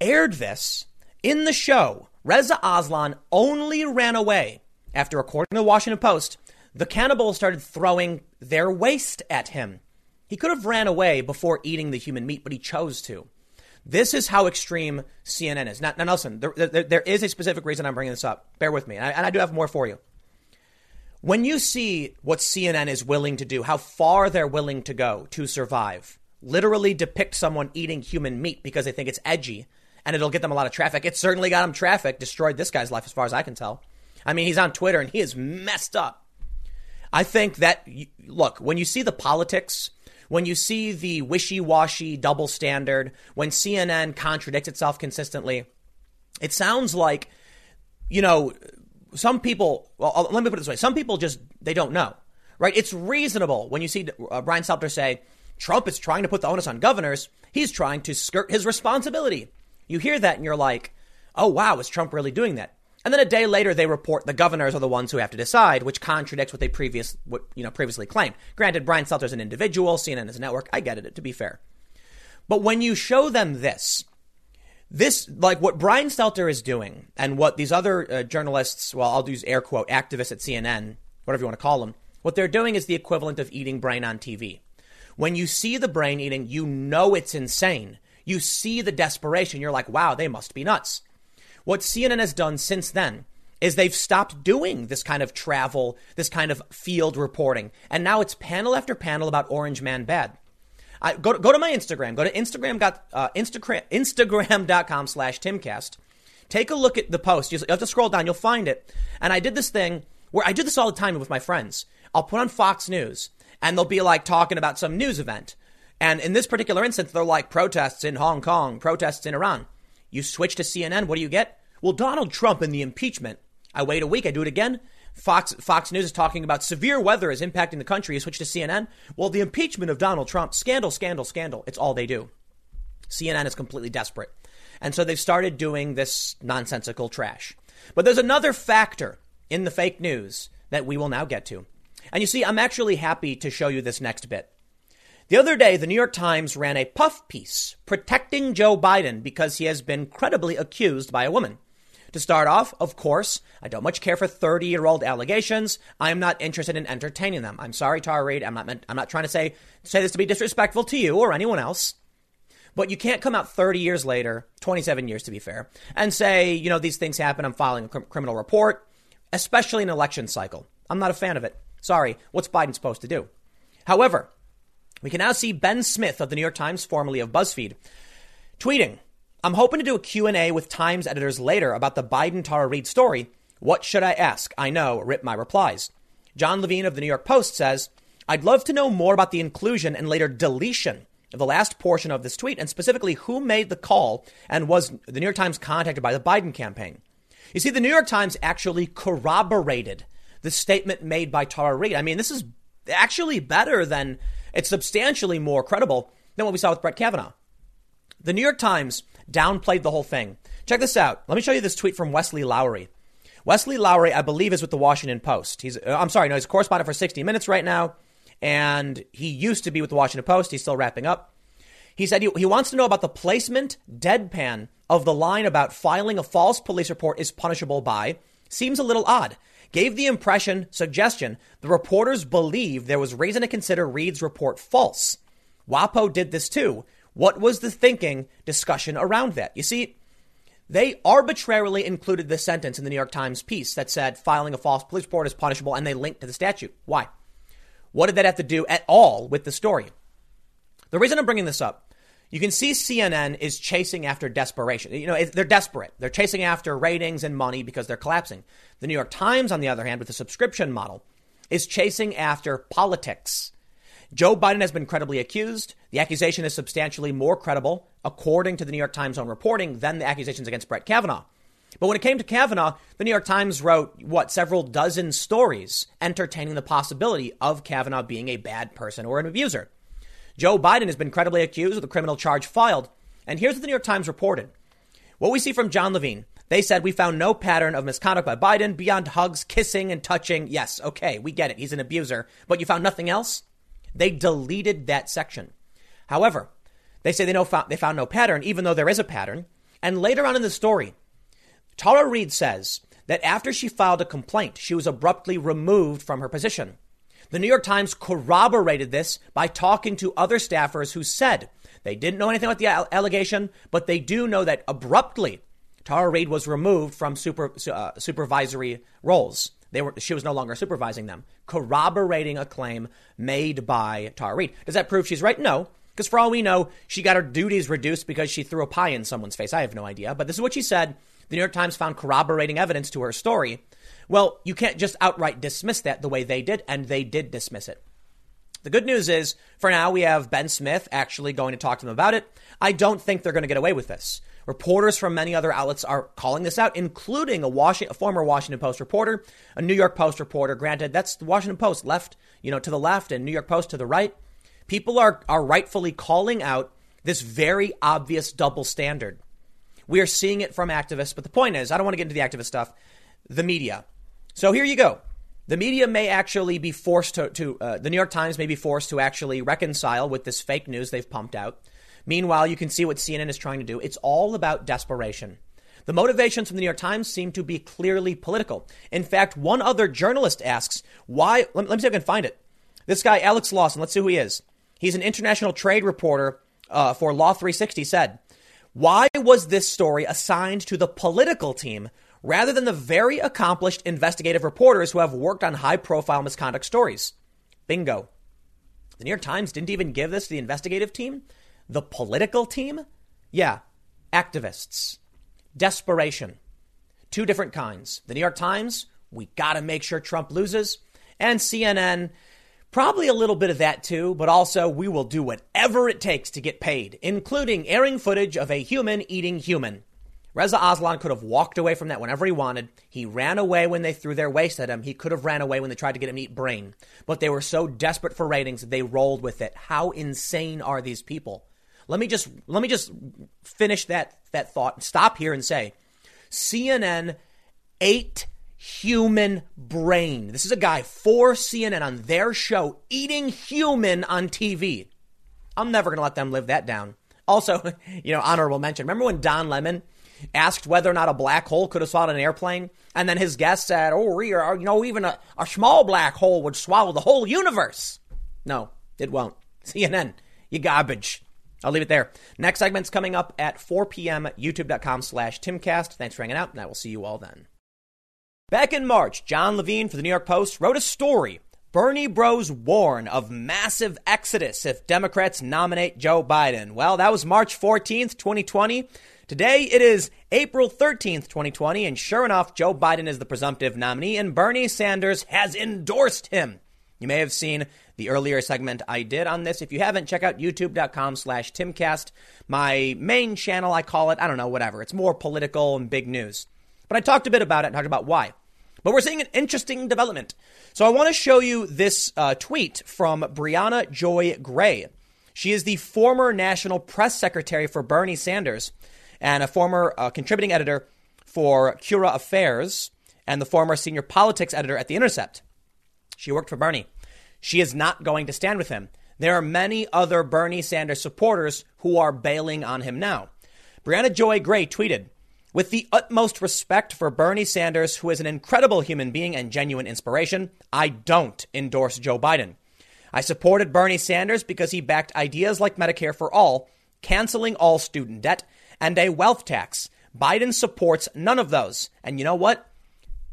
aired this in the show. Reza Aslan only ran away after, according to the Washington Post, the cannibals started throwing their waste at him. He could have ran away before eating the human meat, but he chose to. This is how extreme CNN is. Now, now there, there, there is a specific reason I'm bringing this up. Bear with me, and I, and I do have more for you. When you see what CNN is willing to do, how far they're willing to go to survive, literally depict someone eating human meat because they think it's edgy and it'll get them a lot of traffic. It certainly got him traffic, destroyed this guy's life as far as I can tell. I mean, he's on Twitter and he is messed up. I think that, look, when you see the politics when you see the wishy washy double standard, when CNN contradicts itself consistently, It sounds like, you know, some people, well, let me put it this way some people just, they don't know, right? It's reasonable when you see uh, Brian Stelter say, Trump is trying to put the onus on governors. He's trying to skirt his responsibility. You hear that and you're like, oh, wow, is Trump really doing that? And then a day later, they report the governors are the ones who have to decide, which contradicts what they previous, what, you know, previously claimed. Granted, Brian Stelter's an individual, CNN is a network. I get it, to be fair. But when you show them this, this, like what Brian Stelter is doing and what these other uh, journalists, well, I'll use air quote, activists at CNN, whatever you want to call them, what they're doing is the equivalent of eating brain on TV. When you see the brain eating, you know it's insane. You see the desperation. You're like, wow, they must be nuts. What CNN has done since then is they've stopped doing this kind of travel, this kind of field reporting. And now it's panel after panel about Orange Man Bad. I, go, to, go to my Instagram. Go to Instagram, uh, Instagram, Instagram.com slash Timcast. Take a look at the post. You have to scroll down. You'll find it. And I did this thing where I do this all the time with my friends. I'll put on Fox News and they'll be like talking about some news event. And in this particular instance, they're like protests in Hong Kong, protests in Iran. You switch to CNN, what do you get? Well, Donald Trump and the impeachment. I wait a week, I do it again. Fox Fox News is talking about severe weather is impacting the country. You switch to CNN. Well, the impeachment of Donald Trump, scandal, scandal, scandal. It's all they do. CNN is completely desperate. And so they've started doing this nonsensical trash. But there's another factor in the fake news that we will now get to. And you see, I'm actually happy to show you this next bit. The other day, the New York Times ran a puff piece protecting Joe Biden because he has been credibly accused by a woman. To start off, of course, I don't much care for 30 year old allegations. I'm not interested in entertaining them. I'm sorry, Tara Reade. I'm not, meant, I'm not trying to say, say this to be disrespectful to you or anyone else. But you can't come out 30 years later, 27 years to be fair, and say, you know, these things happen. I'm filing a cr- criminal report, especially an election cycle. I'm not a fan of it. Sorry. What's Biden supposed to do? However, we can now see Ben Smith of the New York Times, formerly of BuzzFeed, tweeting, I'm hoping to do a Q&A with Times editors later about the Biden Tara Reade story. What should I ask? I know, rip my replies. John Levine of the New York Post says, I'd love to know more about the inclusion and later deletion of the last portion of this tweet and specifically who made the call and was the New York Times contacted by the Biden campaign. You see, the New York Times actually corroborated the statement made by Tara Reade. I mean, this is actually better than, it's substantially more credible than what we saw with Brett Kavanaugh. The New York Times downplayed the whole thing. Check this out. Let me show you this tweet from Wesley Lowery. Wesley Lowery, I believe, is with the Washington Post. He's, uh, I'm sorry, no, he's a correspondent for 60 Minutes right now, and he used to be with the Washington Post. He's still wrapping up. He said he, he wants to know about the placement, deadpan, of the line about filing a false police report is punishable by. Seems a little odd. Gave the impression, suggestion, the reporters believe there was reason to consider Reade's report false. WAPO did this too. What was the thinking discussion around that? You see, they arbitrarily included the sentence in the New York Times piece that said filing a false police report is punishable and they linked to the statute. Why? What did that have to do at all with the story? The reason I'm bringing this up, you can see CNN is chasing after desperation. You know, they're desperate. They're chasing after ratings and money because they're collapsing. The New York Times, on the other hand, with the subscription model, is chasing after politics. Joe Biden has been credibly accused. The accusation is substantially more credible, according to the New York Times own reporting, than the accusations against Brett Kavanaugh. But when it came to Kavanaugh, the New York Times wrote, what, several dozen stories entertaining the possibility of Kavanaugh being a bad person or an abuser. Joe Biden has been credibly accused with a criminal charge filed. And here's what the New York Times reported. What we see from John Levine. They said we found no pattern of misconduct by Biden beyond hugs, kissing, and touching. Yes, okay, we get it. He's an abuser. But you found nothing else? They deleted that section. However, they say they, know, they found no pattern, even though there is a pattern. And later on in the story, Tara Reade says that after she filed a complaint, she was abruptly removed from her position. The New York Times corroborated this by talking to other staffers who said they didn't know anything about the allegation, but they do know that abruptly Tara Reade was removed from super, uh, supervisory roles. They were, she was no longer supervising them, corroborating a claim made by Tara Reade. Does that prove she's right? No. Because for all we know, she got her duties reduced because she threw a pie in someone's face. I have no idea. But this is what she said. The New York Times found corroborating evidence to her story. Well, you can't just outright dismiss that the way they did, and they did dismiss it. The good news is, for now, we have Ben Smith actually going to talk to them about it. I don't think they're going to get away with this. Reporters from many other outlets are calling this out, including a, Washington, a former Washington Post reporter, a New York Post reporter. Granted, that's the Washington Post left, you know, to the left, and New York Post to the right. People are are rightfully calling out this very obvious double standard. We are seeing it from activists, but the point is, I don't want to get into the activist stuff. The media. So here you go. The media may actually be forced to, to uh, the New York Times may be forced to actually reconcile with this fake news they've pumped out. Meanwhile, you can see what CNN is trying to do. It's all about desperation. The motivations from the New York Times seem to be clearly political. In fact, one other journalist asks, why? Let, let me see if I can find it. This guy, Alex Lawson, let's see who he is. He's an international trade reporter uh, for Law 360, said, Why was this story assigned to the political team rather than the very accomplished investigative reporters who have worked on high profile misconduct stories? Bingo. The New York Times didn't even give this to the investigative team. The political team? Yeah, activists. Desperation. Two different kinds. The New York Times, we gotta make sure Trump loses. And CNN, probably a little bit of that too, but also we will do whatever it takes to get paid, including airing footage of a human eating human. Reza Aslan could have walked away from that whenever he wanted. He ran away when they threw their waste at him. He could have ran away when they tried to get him to eat brain. But they were so desperate for ratings that they rolled with it. How insane are these people? Let me just let me just finish that that thought. Stop here and say CNN ate human brain. This is a guy for CNN on their show eating human on TV. I'm never going to let them live that down. Also, you know, honorable mention. Remember when Don Lemon asked whether or not a black hole could have swallowed an airplane? And then his guest said, oh, we are, you know, even a, a small black hole would swallow the whole universe. No, it won't. CNN, you garbage. I'll leave it there. Next segment's coming up at 4 p.m. YouTube.com slash Timcast. Thanks for hanging out, and I will see you all then. Back in March, John Levine for the New York Post wrote a story. Bernie bros warn of massive exodus if Democrats nominate Joe Biden. Well, that was March 14th, 2020. Today it is April 13th, 2020, and sure enough, Joe Biden is the presumptive nominee, and Bernie Sanders has endorsed him. You may have seen the earlier segment I did on this. If you haven't, check out youtube.com slash timcast. My main channel, I call it, I don't know, whatever. It's more political and big news. But I talked a bit about it and talked about why. But we're seeing an interesting development. So I want to show you this uh, tweet from Briahna Joy Gray. She is the former national press secretary for Bernie Sanders and a former uh, contributing editor for Current Affairs and the former senior politics editor at The Intercept. She worked for Bernie. She is not going to stand with him. There are many other Bernie Sanders supporters who are bailing on him now. Briahna Joy Gray tweeted, with the utmost respect for Bernie Sanders, who is an incredible human being and genuine inspiration, I don't endorse Joe Biden. I supported Bernie Sanders because he backed ideas like Medicare for all, canceling all student debt, and a wealth tax. Biden supports none of those. And you know what?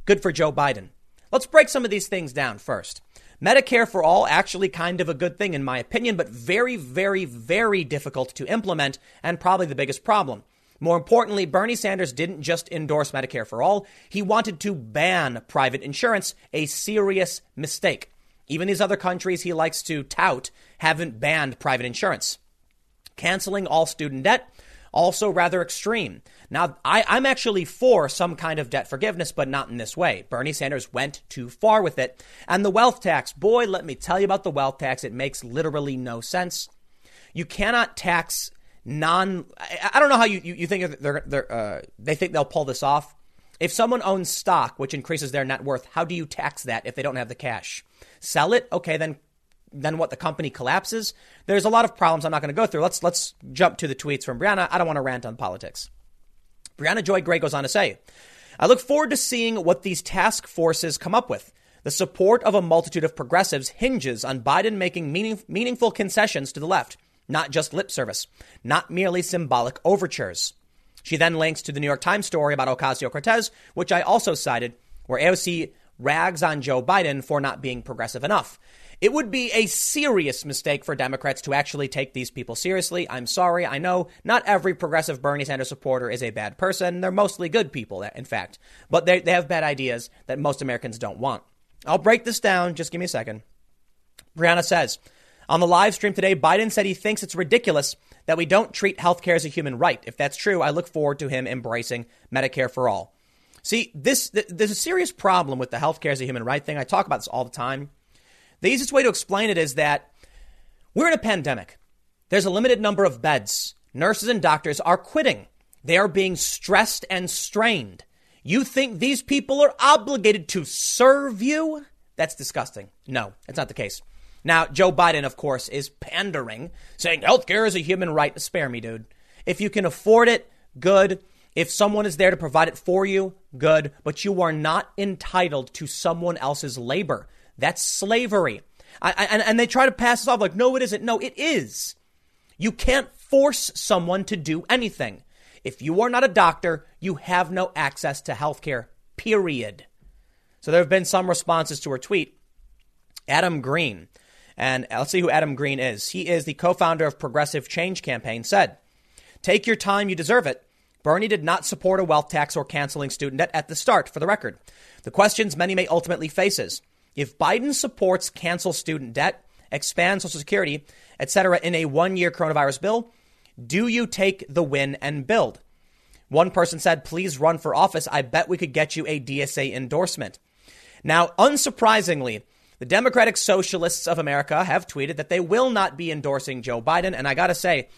Good for Joe Biden. Let's break some of these things down first. Medicare for all, actually kind of a good thing in my opinion, but very, very, very difficult to implement and probably the biggest problem. More importantly, Bernie Sanders didn't just endorse Medicare for all, he wanted to ban private insurance, a serious mistake. Even these other countries he likes to tout haven't banned private insurance. Canceling all student debt, also rather extreme. Now, I, am actually for some kind of debt forgiveness, but not in this way. Bernie Sanders went too far with it. And the wealth tax, boy, let me tell you about the wealth tax. It makes literally no sense. You cannot tax non. I, I don't know how you, you, you think they're, they're, uh, they think they'll pull this off. If someone owns stock, which increases their net worth, how do you tax that if they don't have the cash? Sell it? Okay, then then what the company collapses. There's a lot of problems I'm not going to go through. Let's let's jump to the tweets from Briahna. I don't want to rant on politics. Briahna Joy Gray goes on to say, I look forward to seeing what these task forces come up with. The support of a multitude of progressives hinges on Biden making meaning, meaningful concessions to the left, not just lip service, not merely symbolic overtures. She then links to the New York Times story about Ocasio Cortez, which I also cited, where AOC rags on Joe Biden for not being progressive enough. It would be a serious mistake for Democrats to actually take these people seriously. I'm sorry. I know not every progressive Bernie Sanders supporter is a bad person. They're mostly good people, in fact. But they, they have bad ideas that most Americans don't want. I'll break this down. Just give me a second. Briahna says, on the live stream today, Biden said he thinks it's ridiculous that we don't treat healthcare as a human right. If that's true, I look forward to him embracing Medicare for all. See, this th- there's a serious problem with the healthcare as a human right thing. I talk about this all the time. The easiest way to explain it is that we're in a pandemic. There's a limited number of beds. Nurses and doctors are quitting. They are being stressed and strained. You think these people are obligated to serve you? That's disgusting. No, that's not the case. Now, Joe Biden, of course, is pandering, saying healthcare is a human right. Spare me, dude. If you can afford it, good. If someone is there to provide it for you, good. But you are not entitled to someone else's labor. That's slavery. I, I, and, and they try to pass this off like, no, it isn't. No, it is. You can't force someone to do anything. If you are not a doctor, you have no access to health care, period. So there have been some responses to her tweet. Adam Green, and let's see who Adam Green is. He is the co founder of Progressive Change Campaign, said, Take your time, you deserve it. Bernie did not support a wealth tax or canceling student debt at the start, for the record. The questions many may ultimately face is if Biden supports cancel student debt, expand Social Security, etc., in a one year coronavirus bill, do you take the win and build? One person said, please run for office. I bet we could get you a DSA endorsement. Now, unsurprisingly, the Democratic Socialists of America have tweeted that they will not be endorsing Joe Biden. And I got to say,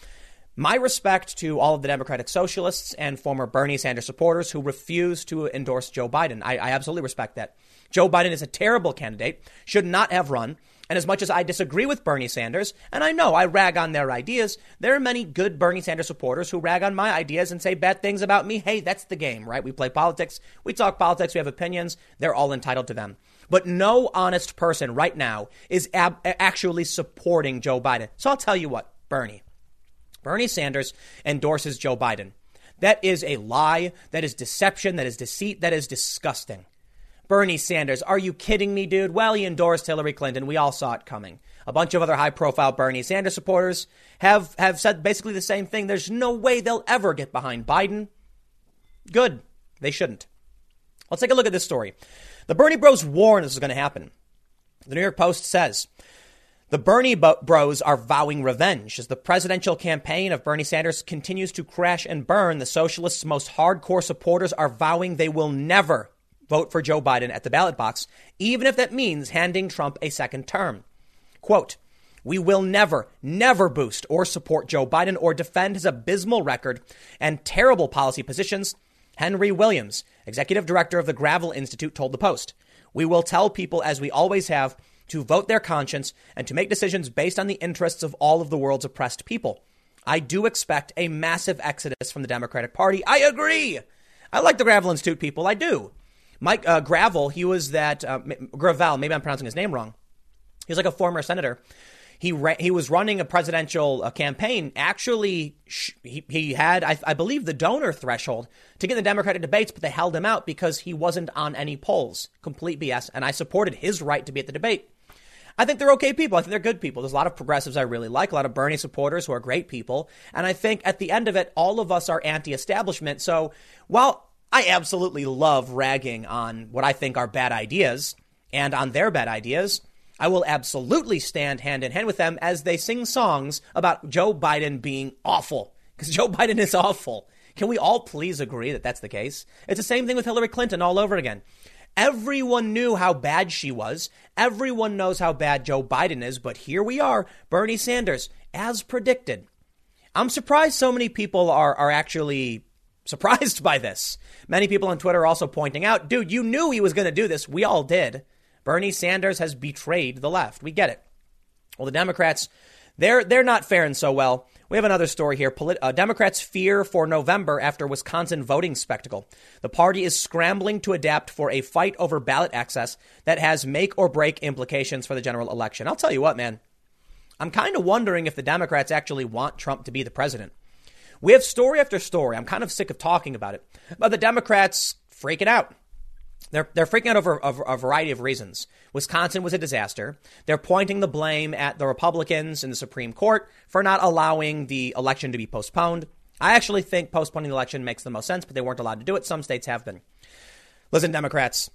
my respect to all of the Democratic Socialists and former Bernie Sanders supporters who refuse to endorse Joe Biden. I, I absolutely respect that. Joe Biden is a terrible candidate, should not have run. And as much as I disagree with Bernie Sanders, and I know I rag on their ideas, there are many good Bernie Sanders supporters who rag on my ideas and say bad things about me. Hey, that's the game, right? We play politics, we talk politics, we have opinions. They're all entitled to them. But no honest person right now is ab- actually supporting Joe Biden. So I'll tell you what, Bernie. Bernie Sanders endorses Joe Biden. That is a lie. That is deception. That is deceit. That is disgusting. Bernie Sanders, are you kidding me, dude? Well, he endorsed Hillary Clinton. We all saw it coming. A bunch of other high profile Bernie Sanders supporters have, have said basically the same thing. There's no way they'll ever get behind Biden. Good. They shouldn't. Let's take a look at this story. The Bernie Bros warn this is going to happen. The New York Post says the Bernie Bros are vowing revenge as the presidential campaign of Bernie Sanders continues to crash and burn. The socialists' most hardcore supporters are vowing they will never vote for Joe Biden at the ballot box, even if that means handing Trump a second term. Quote, we will never, never boost or support Joe Biden or defend his abysmal record and terrible policy positions Henry Williams, executive director of the Gravel Institute, told the Post. We will tell people, as we always have, to vote their conscience and to make decisions based on the interests of all of the world's oppressed people. I do expect a massive exodus from the Democratic Party. I agree. I like the Gravel Institute people. I do. Mike uh, Gravel, he was that, uh, Gravel, maybe I'm pronouncing his name wrong. He was like a former senator he he was running a presidential uh, campaign. Actually, sh- he, he had, I, I believe, the donor threshold to get in the Democratic debates, but they held him out because he wasn't on any polls. Complete BS. And I supported his right to be at the debate. I think they're okay people. I think they're good people. There's a lot of progressives I really like, a lot of Bernie supporters who are great people. And I think at the end of it, all of us are anti establishment. So while I absolutely love ragging on what I think are bad ideas and on their bad ideas, I will absolutely stand hand in hand with them as they sing songs about Joe Biden being awful. Because Joe Biden is awful. Can we all please agree that that's the case? It's the same thing with Hillary Clinton all over again. Everyone knew how bad she was. Everyone knows how bad Joe Biden is. But here we are, Bernie Sanders, as predicted. I'm surprised so many people are, are actually surprised by this. Many people on Twitter are also pointing out, dude, you knew he was going to do this. We all did. Bernie Sanders has betrayed the left. We get it. Well, the Democrats, they're they're not faring so well. We have another story here. Polit- uh, Democrats fear for November after Wisconsin voting spectacle. The party is scrambling to adapt for a fight over ballot access that has make or break implications for the general election. I'll tell you what, man. I'm kind of wondering if the Democrats actually want Trump to be the president. We have story after story. I'm kind of sick of talking about it. But the Democrats freaking out. They're, they're freaking out over, a a variety of reasons. Wisconsin was a disaster. They're pointing the blame at the Republicans in the Supreme Court for not allowing the election to be postponed. I actually think postponing the election makes the most sense, but they weren't allowed to do it. Some states have been. Listen, Democrats,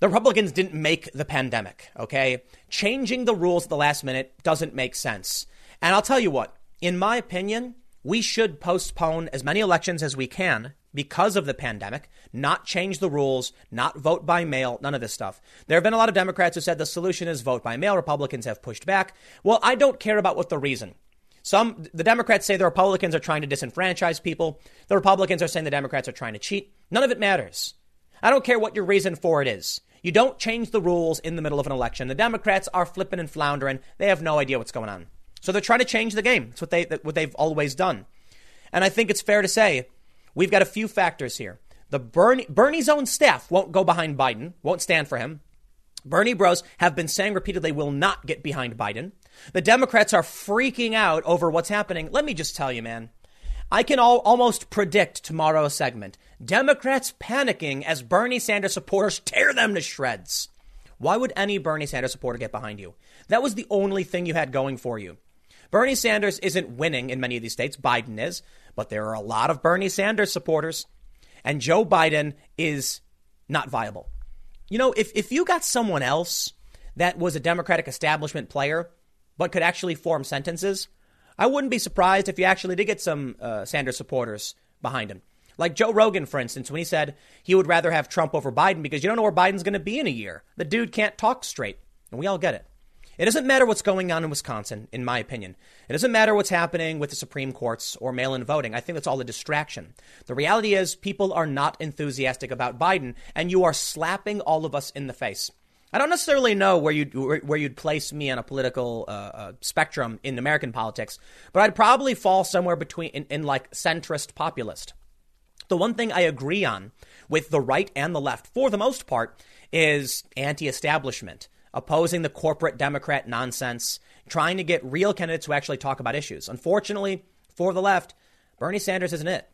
the Republicans didn't make the pandemic, okay? Changing the rules at the last minute doesn't make sense. And I'll tell you what, in my opinion, we should postpone as many elections as we can because of the pandemic, not change the rules, not vote by mail, none of this stuff. There have been a lot of Democrats who said the solution is vote by mail. Republicans have pushed back. Well, I don't care about what the reason. Some the Democrats say the Republicans are trying to disenfranchise people. The Republicans are saying the Democrats are trying to cheat. None of it matters. I don't care what your reason for it is. You don't change the rules in the middle of an election. The Democrats are flipping and floundering. They have no idea what's going on. So they're trying to change the game. That's what they what they've always done. And I think it's fair to say we've got a few factors here. The Bernie, Bernie's own staff won't go behind Biden, won't stand for him. Bernie bros have been saying repeatedly will not get behind Biden. The Democrats are freaking out over what's happening. Let me just tell you, man. I can all, almost predict tomorrow's segment. Democrats panicking as Bernie Sanders supporters tear them to shreds. Why would any Bernie Sanders supporter get behind you? That was the only thing you had going for you. Bernie Sanders isn't winning in many of these states. Biden is, but there are a lot of Bernie Sanders supporters. And Joe Biden is not viable. You know, if, if you got someone else that was a Democratic establishment player, but could actually form sentences, I wouldn't be surprised if you actually did get some uh, Sanders supporters behind him. Like Joe Rogan, for instance, when he said he would rather have Trump over Biden because you don't know where Biden's going to be in a year. The dude can't talk straight. And we all get it. It doesn't matter what's going on in Wisconsin, in my opinion. It doesn't matter what's happening with the Supreme Courts or mail in voting. I think that's all a distraction. The reality is, people are not enthusiastic about Biden, and you are slapping all of us in the face. I don't necessarily know where you'd where you'd place me on a political uh, uh, spectrum in American politics, but I'd probably fall somewhere between in, in like centrist populist. The one thing I agree on with the right and the left, for the most part, is anti-establishment, opposing the corporate Democrat nonsense, trying to get real candidates who actually talk about issues. Unfortunately, for the left, Bernie Sanders isn't it.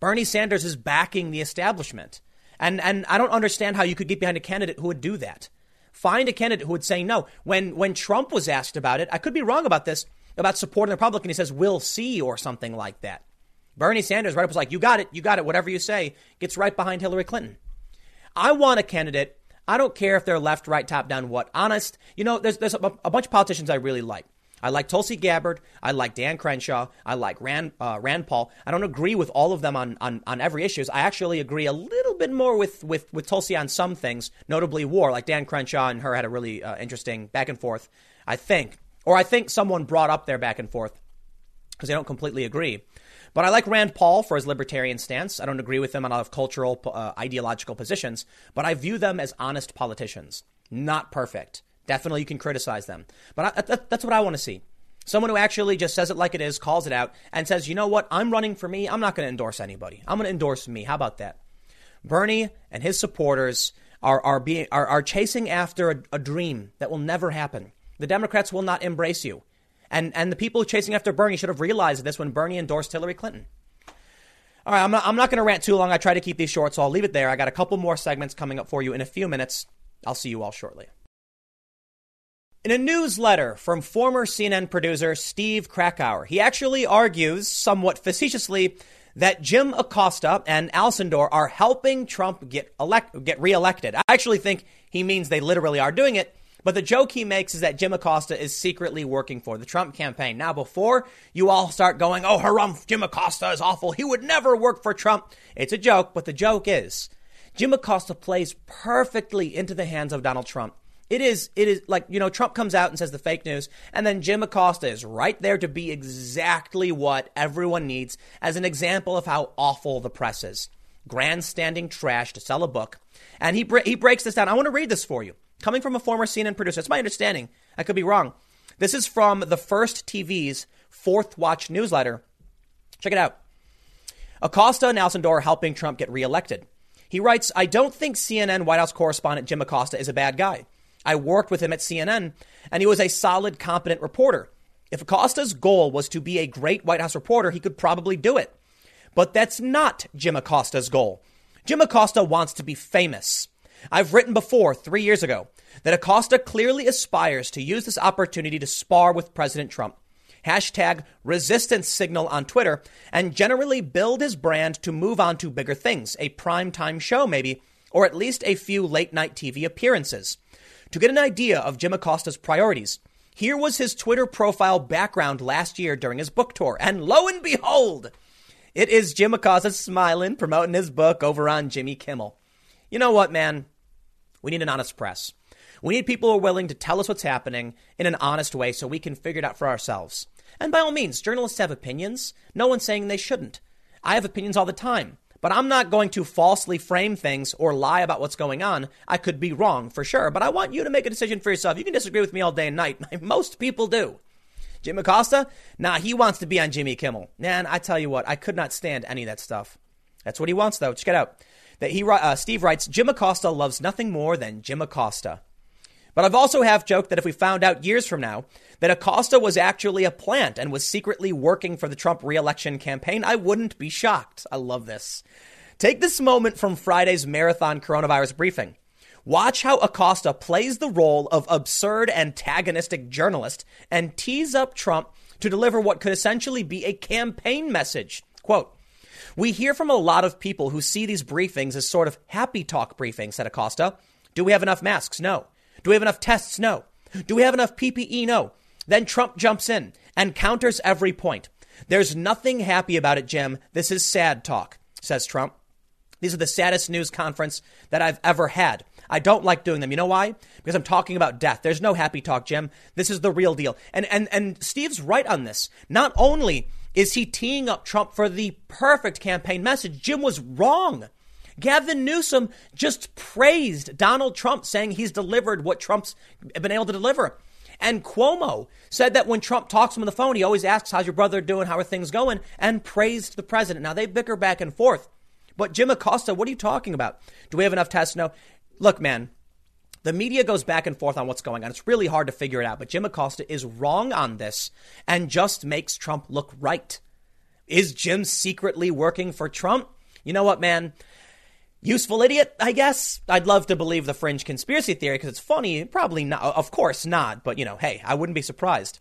Bernie Sanders is backing the establishment. And, and I don't understand how you could get behind a candidate who would do that. Find a candidate who would say no. When when Trump was asked about it, I could be wrong about this, about supporting the Republican, he says, we'll see, or something like that. Bernie Sanders right up was like, you got it, you got it, whatever you say, gets right behind Hillary Clinton. I want a candidate. I don't care if they're left, right, top down, what. Honest, you know, there's, there's a, a bunch of politicians I really like. I like Tulsi Gabbard. I like Dan Crenshaw. I like Rand, uh, Rand Paul. I don't agree with all of them on, on, on every issue. I actually agree a little bit more with, with, with Tulsi on some things, notably war. Like Dan Crenshaw and her had a really uh, interesting back and forth, I think. Or I think someone brought up their back and forth because they don't completely agree. But I like Rand Paul for his libertarian stance. I don't agree with him on a lot of cultural, uh, ideological positions, but I view them as honest politicians. Not perfect. Definitely, you can criticize them. But I, that, that's what I want to see. Someone who actually just says it like it is, calls it out, and says, you know what, I'm running for me. I'm not going to endorse anybody. I'm going to endorse me. How about that? Bernie and his supporters are, are, being, are, are chasing after a, a dream that will never happen. The Democrats will not embrace you. And, and the people chasing after Bernie should have realized this when Bernie endorsed Hillary Clinton. All right, I'm not, I'm not going to rant too long. I try to keep these short, so I'll leave it there. I got a couple more segments coming up for you in a few minutes. I'll see you all shortly. In a newsletter from former CNN producer Steve Krakauer, he actually argues, somewhat facetiously, that Jim Acosta and Alcindor are helping Trump get elect, get reelected. I actually think he means they literally are doing it. But the joke he makes is that Jim Acosta is secretly working for the Trump campaign. Now, before you all start going, oh, harumph, Jim Acosta is awful. He would never work for Trump. It's a joke, but the joke is Jim Acosta plays perfectly into the hands of Donald Trump. It is, it is like, you know, Trump comes out and says the fake news, and then Jim Acosta is right there to be exactly what everyone needs as an example of how awful the press is. Grandstanding trash to sell a book. And he, he breaks this down. I want to read this for you. Coming from a former CNN producer, it's my understanding. I could be wrong. This is from the First TV's Fourth Watch newsletter. Check it out. Acosta and Alcindor helping Trump get reelected. He writes, I don't think CNN White House correspondent Jim Acosta is a bad guy. I worked with him at CNN, and he was a solid, competent reporter. If Acosta's goal was to be a great White House reporter, he could probably do it. But that's not Jim Acosta's goal. Jim Acosta wants to be famous. I've written before, three years ago, that Acosta clearly aspires to use this opportunity to spar with President Trump. Hashtag resistance signal on Twitter and generally build his brand to move on to bigger things, a primetime show maybe, or at least a few late night TV appearances. To get an idea of Jim Acosta's priorities, Here was his Twitter profile background last year during his book tour. And lo and behold, it is Jim Acosta smiling, promoting his book over on Jimmy Kimmel. You know what, man? We need an honest press. We need people who are willing to tell us what's happening in an honest way so we can figure it out for ourselves. And by all means, journalists have opinions. No one's saying they shouldn't. I have opinions all the time. But I'm not going to falsely frame things or lie about what's going on. I could be wrong for sure, but I want you to make a decision for yourself. You can disagree with me all day and night. Most people do. Jim Acosta? Nah, he wants to be on Jimmy Kimmel. Man, I tell you what, I could not stand any of that stuff. That's what he wants, though. Check it out. That he, uh, Steve writes, Jim Acosta loves nothing more than Jim Acosta. But I've also half joked that if we found out years from now that Acosta was actually a plant and was secretly working for the Trump reelection campaign, I wouldn't be shocked. I love this. Take this moment from Friday's marathon coronavirus briefing. Watch how Acosta plays the role of absurd antagonistic journalist and tease up Trump to deliver what could essentially be a campaign message. Quote, we hear from a lot of people who see these briefings as sort of happy talk briefings, said Acosta. Do we have enough masks? No. Do we have enough tests? No. Do we have enough PPE? No. Then Trump jumps in and counters every point. There's nothing happy about it, Jim. This is sad talk, says Trump. These are the saddest news conference that I've ever had. I don't like doing them. You know why? Because I'm talking about death. There's no happy talk, Jim. This is the real deal. And and and Steve's right on this. Not only is he teeing up Trump for the perfect campaign message, Jim was wrong. Gavin Newsom just praised Donald Trump, saying he's delivered what Trump's been able to deliver. And Cuomo said that when Trump talks to him on the phone, he always asks, How's your brother doing? How are things going? And praised the president. Now they bicker back and forth. But Jim Acosta, what are you talking about? Do we have enough tests? No. Look, man, the media goes back and forth on what's going on. It's really hard to figure it out. But Jim Acosta is wrong on this and just makes Trump look right. Is Jim secretly working for Trump? You know what, man? Useful idiot, I guess. I'd love to believe the fringe conspiracy theory because it's funny. Probably not. Of course not. But, you know, hey, I wouldn't be surprised.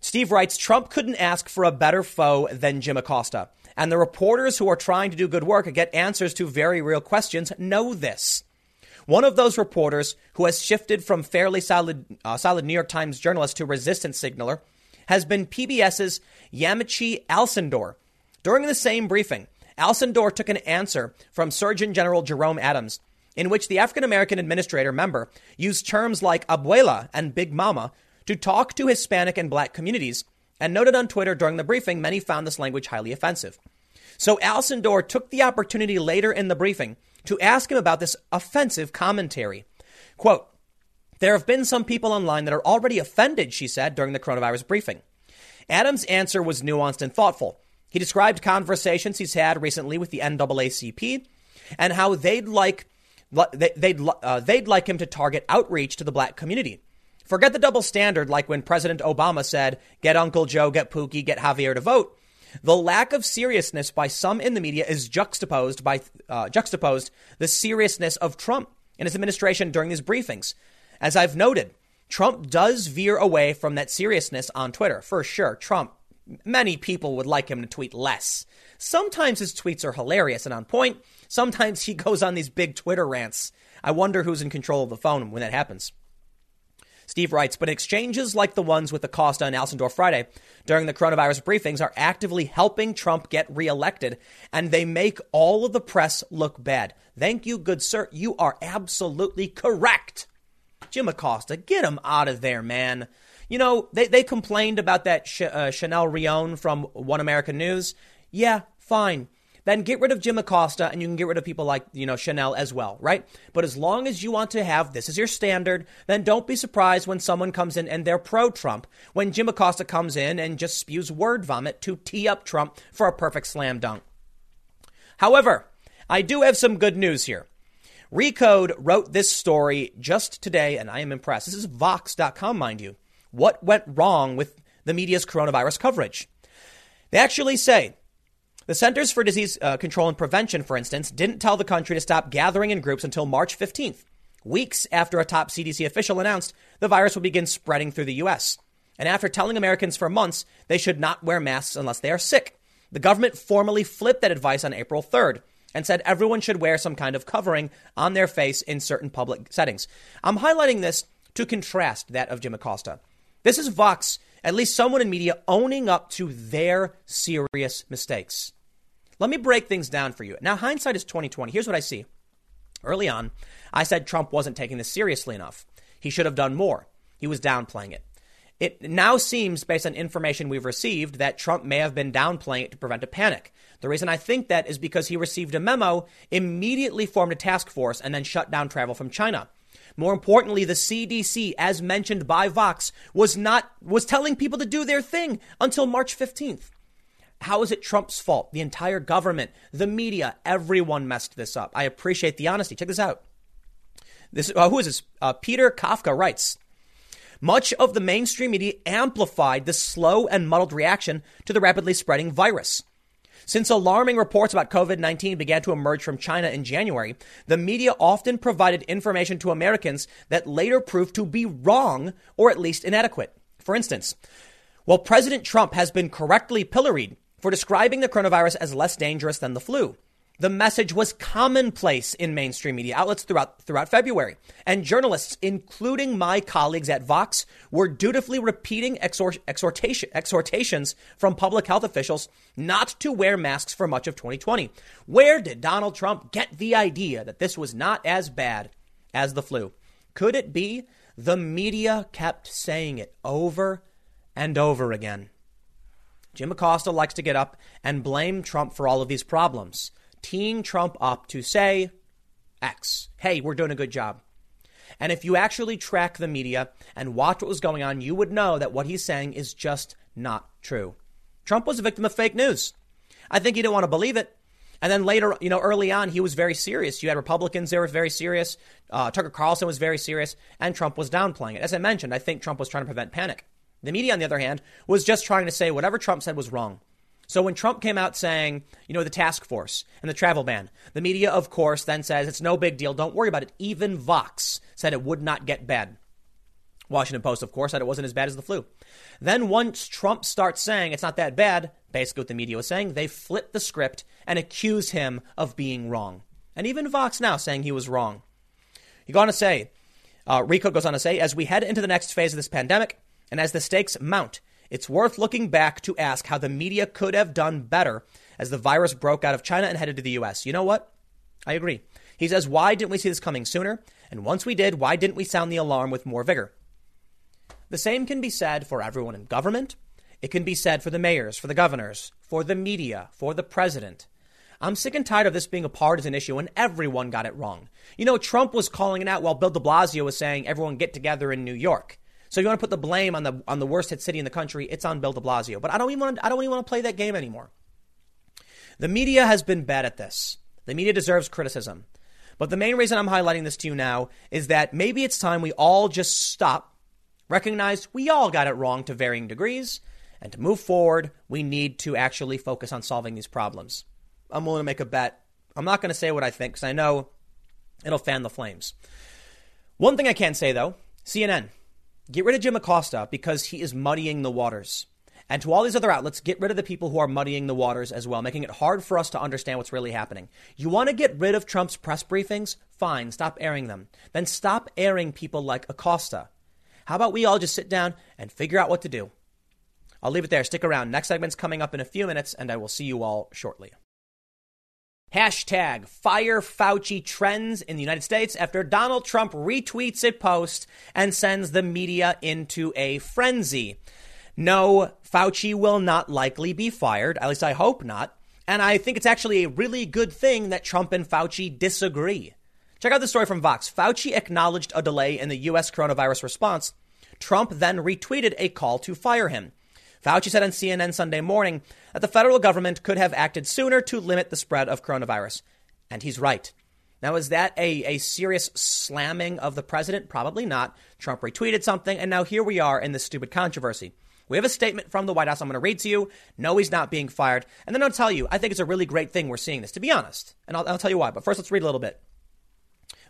Steve writes Trump couldn't ask for a better foe than Jim Acosta. And the reporters who are trying to do good work and get answers to very real questions know this. One of those reporters who has shifted from fairly solid, uh, solid New York Times journalist to resistance signaler has been PBS's Yamiche Alcindor. During the same briefing, Alcindor took an answer from Surgeon General Jerome Adams, in which the African American administrator member used terms like abuela and big mama to talk to Hispanic and black communities, and noted on Twitter during the briefing many found this language highly offensive. So Alcindor took the opportunity later in the briefing to ask him about this offensive commentary. Quote, there have been some people online that are already offended, she said during the coronavirus briefing. Adams' answer was nuanced and thoughtful. He described conversations he's had recently with the NAACP and how they'd like they'd uh, they'd like him to target outreach to the black community. Forget the double standard, like when President Obama said, "Get Uncle Joe, get Pookie, get Javier to vote." The lack of seriousness by some in the media is juxtaposed by uh, juxtaposed the seriousness of Trump and his administration during these briefings. As I've noted, Trump does veer away from that seriousness on Twitter for sure. Trump Many people would like him to tweet less. Sometimes his tweets are hilarious and on point. Sometimes he goes on these big Twitter rants. I wonder who's in control of the phone when that happens. Steve writes, but exchanges like the ones with Acosta and Alcindor Friday during the coronavirus briefings are actively helping Trump get reelected, and they make all of the press look bad. Thank you, good sir. You are absolutely correct. Jim Acosta, get him out of there, man. You know, they, they complained about that Ch- uh, Chanel Rion from One American News. Yeah, fine. Then get rid of Jim Acosta and you can get rid of people like, you know, Chanel as well, right? But as long as you want to have this as your standard, then don't be surprised when someone comes in and they're pro Trump. When Jim Acosta comes in and just spews word vomit to tee up Trump for a perfect slam dunk. However, I do have some good news here. Recode wrote this story just today, and I am impressed. This is Vox.com, mind you. What went wrong with the media's coronavirus coverage? They actually say the Centers for Disease uh, Control and Prevention, for instance, didn't tell the country to stop gathering in groups until March 15th, weeks after a top CDC official announced the virus would begin spreading through the U.S. And after telling Americans for months they should not wear masks unless they are sick, the government formally flipped that advice on April 3rd and said everyone should wear some kind of covering on their face in certain public settings. I'm highlighting this to contrast that of Jim Acosta. This is Vox, at least someone in media, owning up to their serious mistakes. Let me break things down for you. Now, hindsight is 2020. Here's what I see. Early on, I said Trump wasn't taking this seriously enough. He should have done more. He was downplaying it. It now seems, based on information we've received, that Trump may have been downplaying it to prevent a panic. The reason I think that is because he received a memo, immediately formed a task force, and then shut down travel from China. More importantly, the CDC, as mentioned by Vox, was not was telling people to do their thing until March 15th. How is it Trump's fault? The entire government, the media, everyone messed this up. I appreciate the honesty. Check this out. This uh, who is this? Uh, Peter Kafka writes. Much of the mainstream media amplified the slow and muddled reaction to the rapidly spreading virus. Since alarming reports about COVID 19 began to emerge from China in January, the media often provided information to Americans that later proved to be wrong or at least inadequate. For instance, while President Trump has been correctly pilloried for describing the coronavirus as less dangerous than the flu, the message was commonplace in mainstream media outlets throughout, throughout February. And journalists, including my colleagues at Vox, were dutifully repeating exhort, exhortation, exhortations from public health officials not to wear masks for much of 2020. Where did Donald Trump get the idea that this was not as bad as the flu? Could it be the media kept saying it over and over again? Jim Acosta likes to get up and blame Trump for all of these problems teeing Trump up to say X. Hey, we're doing a good job. And if you actually track the media and watch what was going on, you would know that what he's saying is just not true. Trump was a victim of fake news. I think he didn't want to believe it. And then later, you know, early on, he was very serious. You had Republicans there were very serious. Uh, Tucker Carlson was very serious, and Trump was downplaying it. As I mentioned, I think Trump was trying to prevent panic. The media, on the other hand, was just trying to say whatever Trump said was wrong. So when Trump came out saying, you know, the task force and the travel ban, the media, of course, then says it's no big deal. Don't worry about it. Even Vox said it would not get bad. Washington Post, of course, said it wasn't as bad as the flu. Then once Trump starts saying it's not that bad, basically what the media was saying, they flip the script and accuse him of being wrong. And even Vox now saying he was wrong. He goes on to say, uh, Rico goes on to say, as we head into the next phase of this pandemic and as the stakes mount, it's worth looking back to ask how the media could have done better as the virus broke out of China and headed to the US. You know what? I agree. He says, why didn't we see this coming sooner? And once we did, why didn't we sound the alarm with more vigor? The same can be said for everyone in government. It can be said for the mayors, for the governors, for the media, for the president. I'm sick and tired of this being a partisan issue and everyone got it wrong. You know, Trump was calling it out while Bill de Blasio was saying everyone get together in New York. So you want to put the blame on the on the worst hit city in the country? It's on Bill De Blasio. But I don't even want to, I don't even want to play that game anymore. The media has been bad at this. The media deserves criticism. But the main reason I'm highlighting this to you now is that maybe it's time we all just stop, recognize we all got it wrong to varying degrees, and to move forward, we need to actually focus on solving these problems. I'm willing to make a bet. I'm not going to say what I think because I know it'll fan the flames. One thing I can say though CNN, Get rid of Jim Acosta because he is muddying the waters. And to all these other outlets, get rid of the people who are muddying the waters as well, making it hard for us to understand what's really happening. You want to get rid of Trump's press briefings? Fine, stop airing them. Then stop airing people like Acosta. How about we all just sit down and figure out what to do? I'll leave it there. Stick around. Next segment's coming up in a few minutes, and I will see you all shortly. Hashtag fire Fauci trends in the United States after Donald Trump retweets a post and sends the media into a frenzy. No, Fauci will not likely be fired. At least I hope not. And I think it's actually a really good thing that Trump and Fauci disagree. Check out the story from Vox. Fauci acknowledged a delay in the U.S. coronavirus response. Trump then retweeted a call to fire him. Fauci said on CNN Sunday morning that the federal government could have acted sooner to limit the spread of coronavirus. And he's right. Now, is that a, a serious slamming of the president? Probably not. Trump retweeted something, and now here we are in this stupid controversy. We have a statement from the White House I'm going to read to you. No, he's not being fired. And then I'll tell you, I think it's a really great thing we're seeing this, to be honest. And I'll, I'll tell you why. But first, let's read a little bit.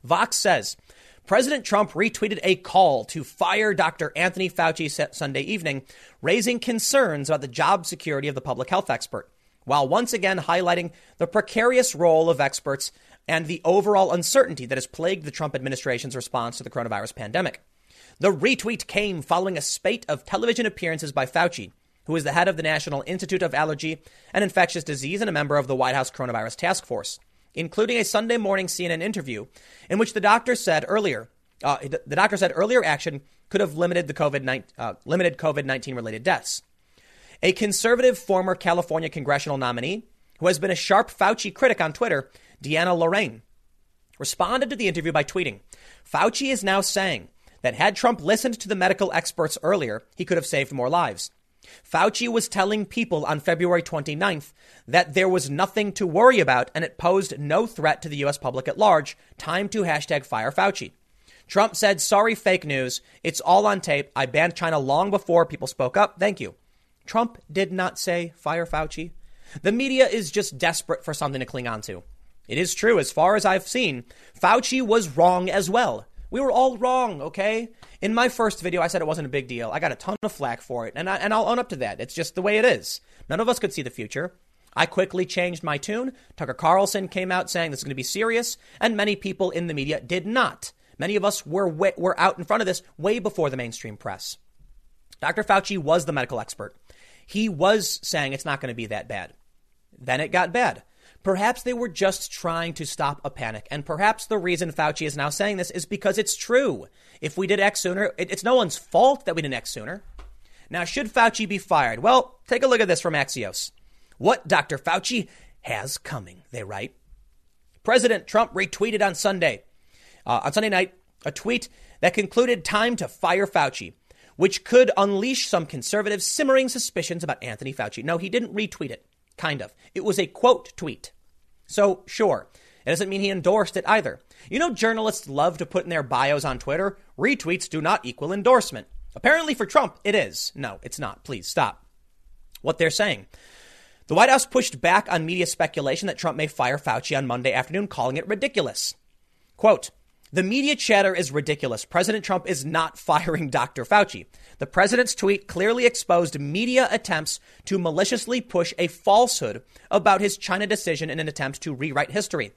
Vox says President Trump retweeted a call to fire Dr. Anthony Fauci Sunday evening, raising concerns about the job security of the public health expert, while once again highlighting the precarious role of experts and the overall uncertainty that has plagued the Trump administration's response to the coronavirus pandemic. The retweet came following a spate of television appearances by Fauci, who is the head of the National Institute of Allergy and Infectious Disease and a member of the White House Coronavirus Task Force, including a Sunday morning CNN interview in which the doctor said earlier, uh, the doctor said earlier action could have limited the COVID uh, limited COVID nineteen related deaths. A conservative former California congressional nominee who has been a sharp Fauci critic on Twitter, Deanna Lorraine, responded to the interview by tweeting, Fauci is now saying that had Trump listened to the medical experts earlier, he could have saved more lives. Fauci was telling people on February 29th that there was nothing to worry about and it posed no threat to the U.S. public at large. Time to hashtag fire Fauci. Trump said, sorry, fake news. It's all on tape. I banned China long before people spoke up. Thank you. Trump did not say fire Fauci. The media is just desperate for something to cling on to. It is true, as far as I've seen, Fauci was wrong as well. We were all wrong, okay? In my first video, I said it wasn't a big deal. I got a ton of flack for it, and, I, and I'll own up to that. It's just the way it is. None of us could see the future. I quickly changed my tune. Tucker Carlson came out saying this is going to be serious, and many people in the media did not. Many of us were, were out in front of this way before the mainstream press. Dr. Fauci was the medical expert. He was saying it's not going to be that bad. Then it got bad. Perhaps they were just trying to stop a panic. And perhaps the reason Fauci is now saying this is because it's true. If we did X sooner, it's no one's fault that we didn't X sooner. Now, should Fauci be fired? Well, take a look at this from Axios. What Dr. Fauci has coming, they write. President Trump retweeted on Sunday, uh, on Sunday night, a tweet that concluded time to fire Fauci, which could unleash some conservatives' simmering suspicions about Anthony Fauci. No, he didn't retweet it. Kind of. It was a quote tweet. So, sure. It doesn't mean he endorsed it either. You know, journalists love to put in their bios on Twitter retweets do not equal endorsement. Apparently, for Trump, it is. No, it's not. Please stop. What they're saying. The White House pushed back on media speculation that Trump may fire Fauci on Monday afternoon, calling it ridiculous. Quote, the media chatter is ridiculous. President Trump is not firing Dr. Fauci. The president's tweet clearly exposed media attempts to maliciously push a falsehood about his China decision in an attempt to rewrite history.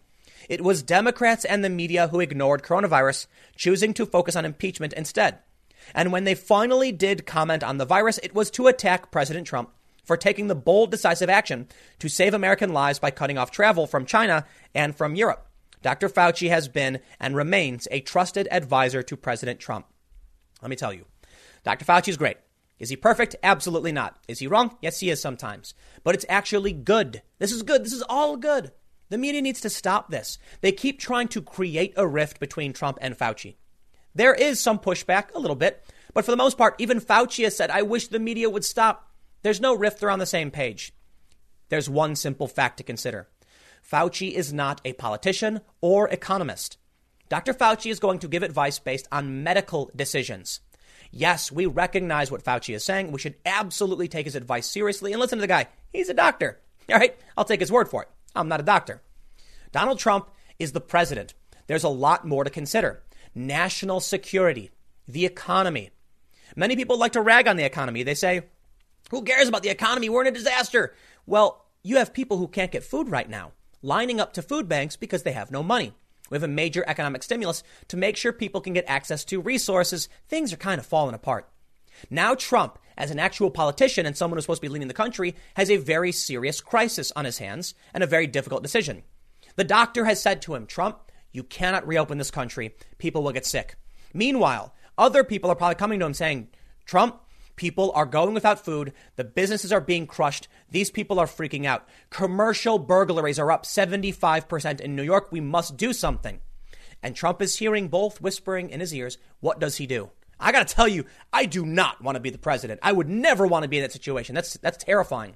It was Democrats and the media who ignored coronavirus, choosing to focus on impeachment instead. And when they finally did comment on the virus, it was to attack President Trump for taking the bold, decisive action to save American lives by cutting off travel from China and from Europe. Dr. Fauci has been and remains a trusted advisor to President Trump. Let me tell you, Dr. Fauci is great. Is he perfect? Absolutely not. Is he wrong? Yes, he is sometimes. But it's actually good. This is good. This is all good. The media needs to stop this. They keep trying to create a rift between Trump and Fauci. There is some pushback, a little bit, but for the most part, even Fauci has said, I wish the media would stop. There's no rift, they're on the same page. There's one simple fact to consider Fauci is not a politician or economist. Dr. Fauci is going to give advice based on medical decisions. Yes, we recognize what Fauci is saying. We should absolutely take his advice seriously and listen to the guy. He's a doctor. All right, I'll take his word for it. I'm not a doctor. Donald Trump is the president. There's a lot more to consider national security, the economy. Many people like to rag on the economy. They say, Who cares about the economy? We're in a disaster. Well, you have people who can't get food right now lining up to food banks because they have no money. We have a major economic stimulus to make sure people can get access to resources. Things are kind of falling apart. Now, Trump, as an actual politician and someone who's supposed to be leading the country, has a very serious crisis on his hands and a very difficult decision. The doctor has said to him, Trump, you cannot reopen this country. People will get sick. Meanwhile, other people are probably coming to him saying, Trump, People are going without food. The businesses are being crushed. These people are freaking out. Commercial burglaries are up 75% in New York. We must do something. And Trump is hearing both whispering in his ears. What does he do? I got to tell you, I do not want to be the president. I would never want to be in that situation. That's that's terrifying.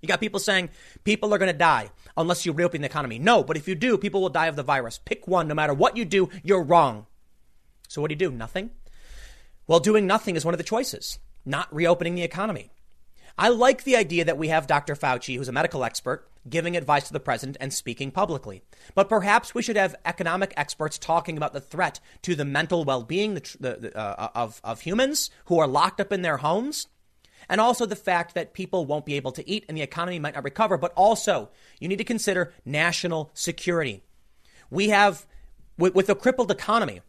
You got people saying people are going to die unless you reopen the economy. No, but if you do, people will die of the virus. Pick one. No matter what you do, you're wrong. So what do you do? Nothing? Well, doing nothing is one of the choices not reopening the economy. I like the idea that we have Dr. Fauci, who's a medical expert, giving advice to the president and speaking publicly. But perhaps we should have economic experts talking about the threat to the mental well being uh, of, of humans who are locked up in their homes. And also the fact that people won't be able to eat and the economy might not recover. But also, you need to consider national security. We have, with, with a crippled economy,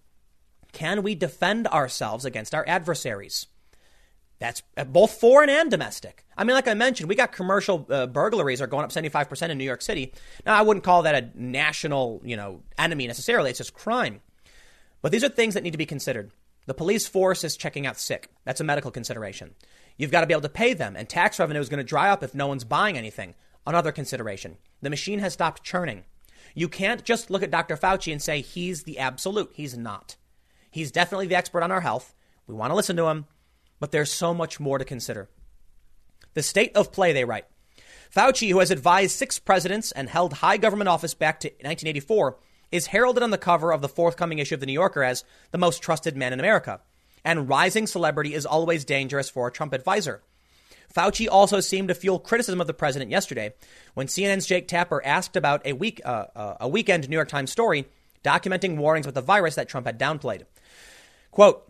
Can we defend ourselves against our adversaries? That's uh, both foreign and domestic. I mean, like I mentioned, we got commercial uh, burglaries are going up 75% in New York City. Now, I wouldn't call that a national, you know, enemy necessarily. It's just crime. But these are things that need to be considered. The police force is checking out sick. That's a medical consideration. You've got to be able to pay them, and tax revenue is going to dry up if no one's buying anything. Another consideration. The machine has stopped churning. You can't just look at Dr. Fauci and say he's the absolute. He's not. He's definitely the expert on our health. We want to listen to him but there's so much more to consider. The state of play, they write. Fauci, who has advised six presidents and held high government office back to 1984, is heralded on the cover of the forthcoming issue of The New Yorker as the most trusted man in America. And rising celebrity is always dangerous for a Trump advisor. Fauci also seemed to fuel criticism of the president yesterday when CNN's Jake Tapper asked about a, week, uh, uh, a weekend New York Times story documenting warnings about the virus that Trump had downplayed. Quote,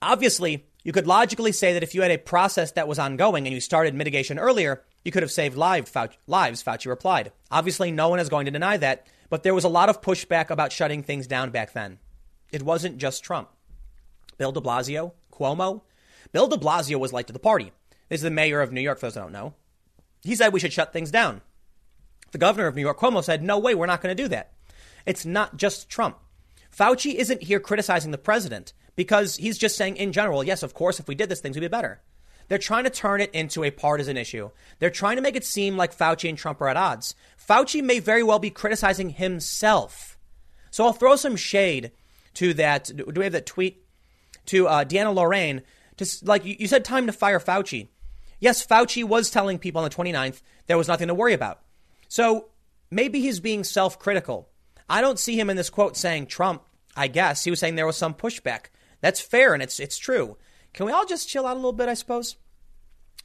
Obviously, you could logically say that if you had a process that was ongoing and you started mitigation earlier, you could have saved lives, Fauci, replied. Obviously, no one is going to deny that, but there was a lot of pushback about shutting things down back then. It wasn't just Trump. Bill de Blasio, Cuomo. Bill de Blasio was late to the party. This is the mayor of New York, for those who don't know. He said we should shut things down. The governor of New York, Cuomo, said, no way, we're not going to do that. It's not just Trump. Fauci isn't here criticizing the president because he's just saying in general, yes, of course, if we did this, things would be better. They're trying to turn it into a partisan issue. They're trying to make it seem like Fauci and Trump are at odds. Fauci may very well be criticizing himself. So I'll throw some shade to that. Do we have that tweet? To uh, Deanna Lorraine. To, like you said, time to fire Fauci. Yes, Fauci was telling people on the 29th there was nothing to worry about. So maybe he's being self critical. I don't see him in this quote saying Trump, I guess. He was saying there was some pushback. That's fair and it's it's true. Can we all just chill out a little bit, I suppose?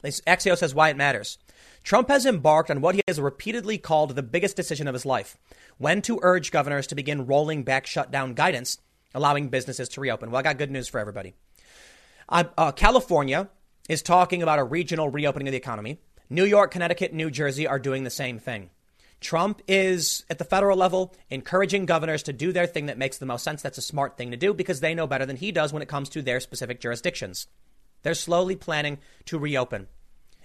Axios says why it matters. Trump has embarked on what he has repeatedly called the biggest decision of his life when to urge governors to begin rolling back shutdown guidance, allowing businesses to reopen. Well, I got good news for everybody. Uh, uh, California is talking about a regional reopening of the economy. New York, Connecticut, New Jersey are doing the same thing. Trump is at the federal level encouraging governors to do their thing that makes the most sense. That's a smart thing to do because they know better than he does when it comes to their specific jurisdictions. They're slowly planning to reopen.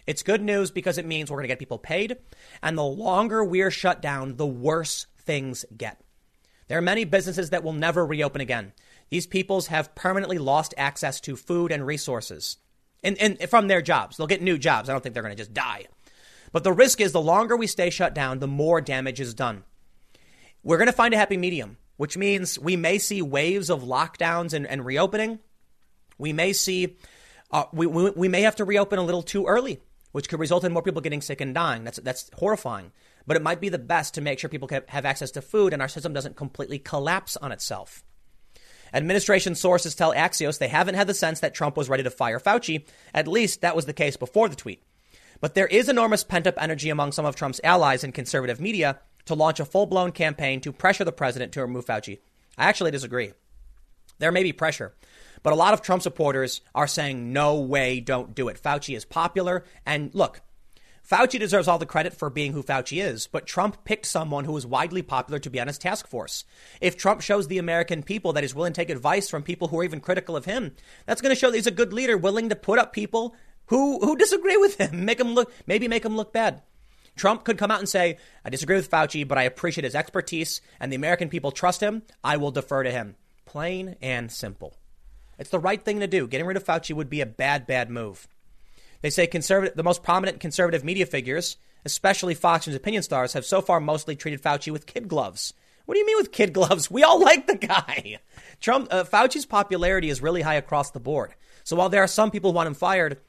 It's good news because it means we're going to get people paid. And the longer we're shut down, the worse things get. There are many businesses that will never reopen again. These peoples have permanently lost access to food and resources and, and from their jobs. They'll get new jobs. I don't think they're going to just die. But the risk is the longer we stay shut down, the more damage is done. We're going to find a happy medium, which means we may see waves of lockdowns and, and reopening. We may see, uh, we, we, we may have to reopen a little too early, which could result in more people getting sick and dying. That's, that's horrifying. But it might be the best to make sure people have access to food and our system doesn't completely collapse on itself. Administration sources tell Axios they haven't had the sense that Trump was ready to fire Fauci. At least that was the case before the tweet. But there is enormous pent up energy among some of Trump's allies in conservative media to launch a full blown campaign to pressure the president to remove Fauci. I actually disagree. There may be pressure, but a lot of Trump supporters are saying, no way, don't do it. Fauci is popular. And look, Fauci deserves all the credit for being who Fauci is, but Trump picked someone who is widely popular to be on his task force. If Trump shows the American people that he's willing to take advice from people who are even critical of him, that's going to show that he's a good leader, willing to put up people who who disagree with him, make him look maybe make him look bad. Trump could come out and say, I disagree with Fauci, but I appreciate his expertise and the American people trust him. I will defer to him. Plain and simple. It's the right thing to do. Getting rid of Fauci would be a bad, bad move. They say conservative, the most prominent conservative media figures, especially Fox News opinion stars, have so far mostly treated Fauci with kid gloves. What do you mean with kid gloves? We all like the guy. Trump, uh, Fauci's popularity is really high across the board. So while there are some people who want him fired,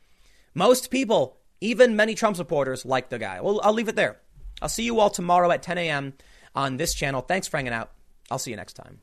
most people, even many Trump supporters, like the guy. Well, I'll leave it there. I'll see you all tomorrow at 10 a.m. on this channel. Thanks for hanging out. I'll see you next time.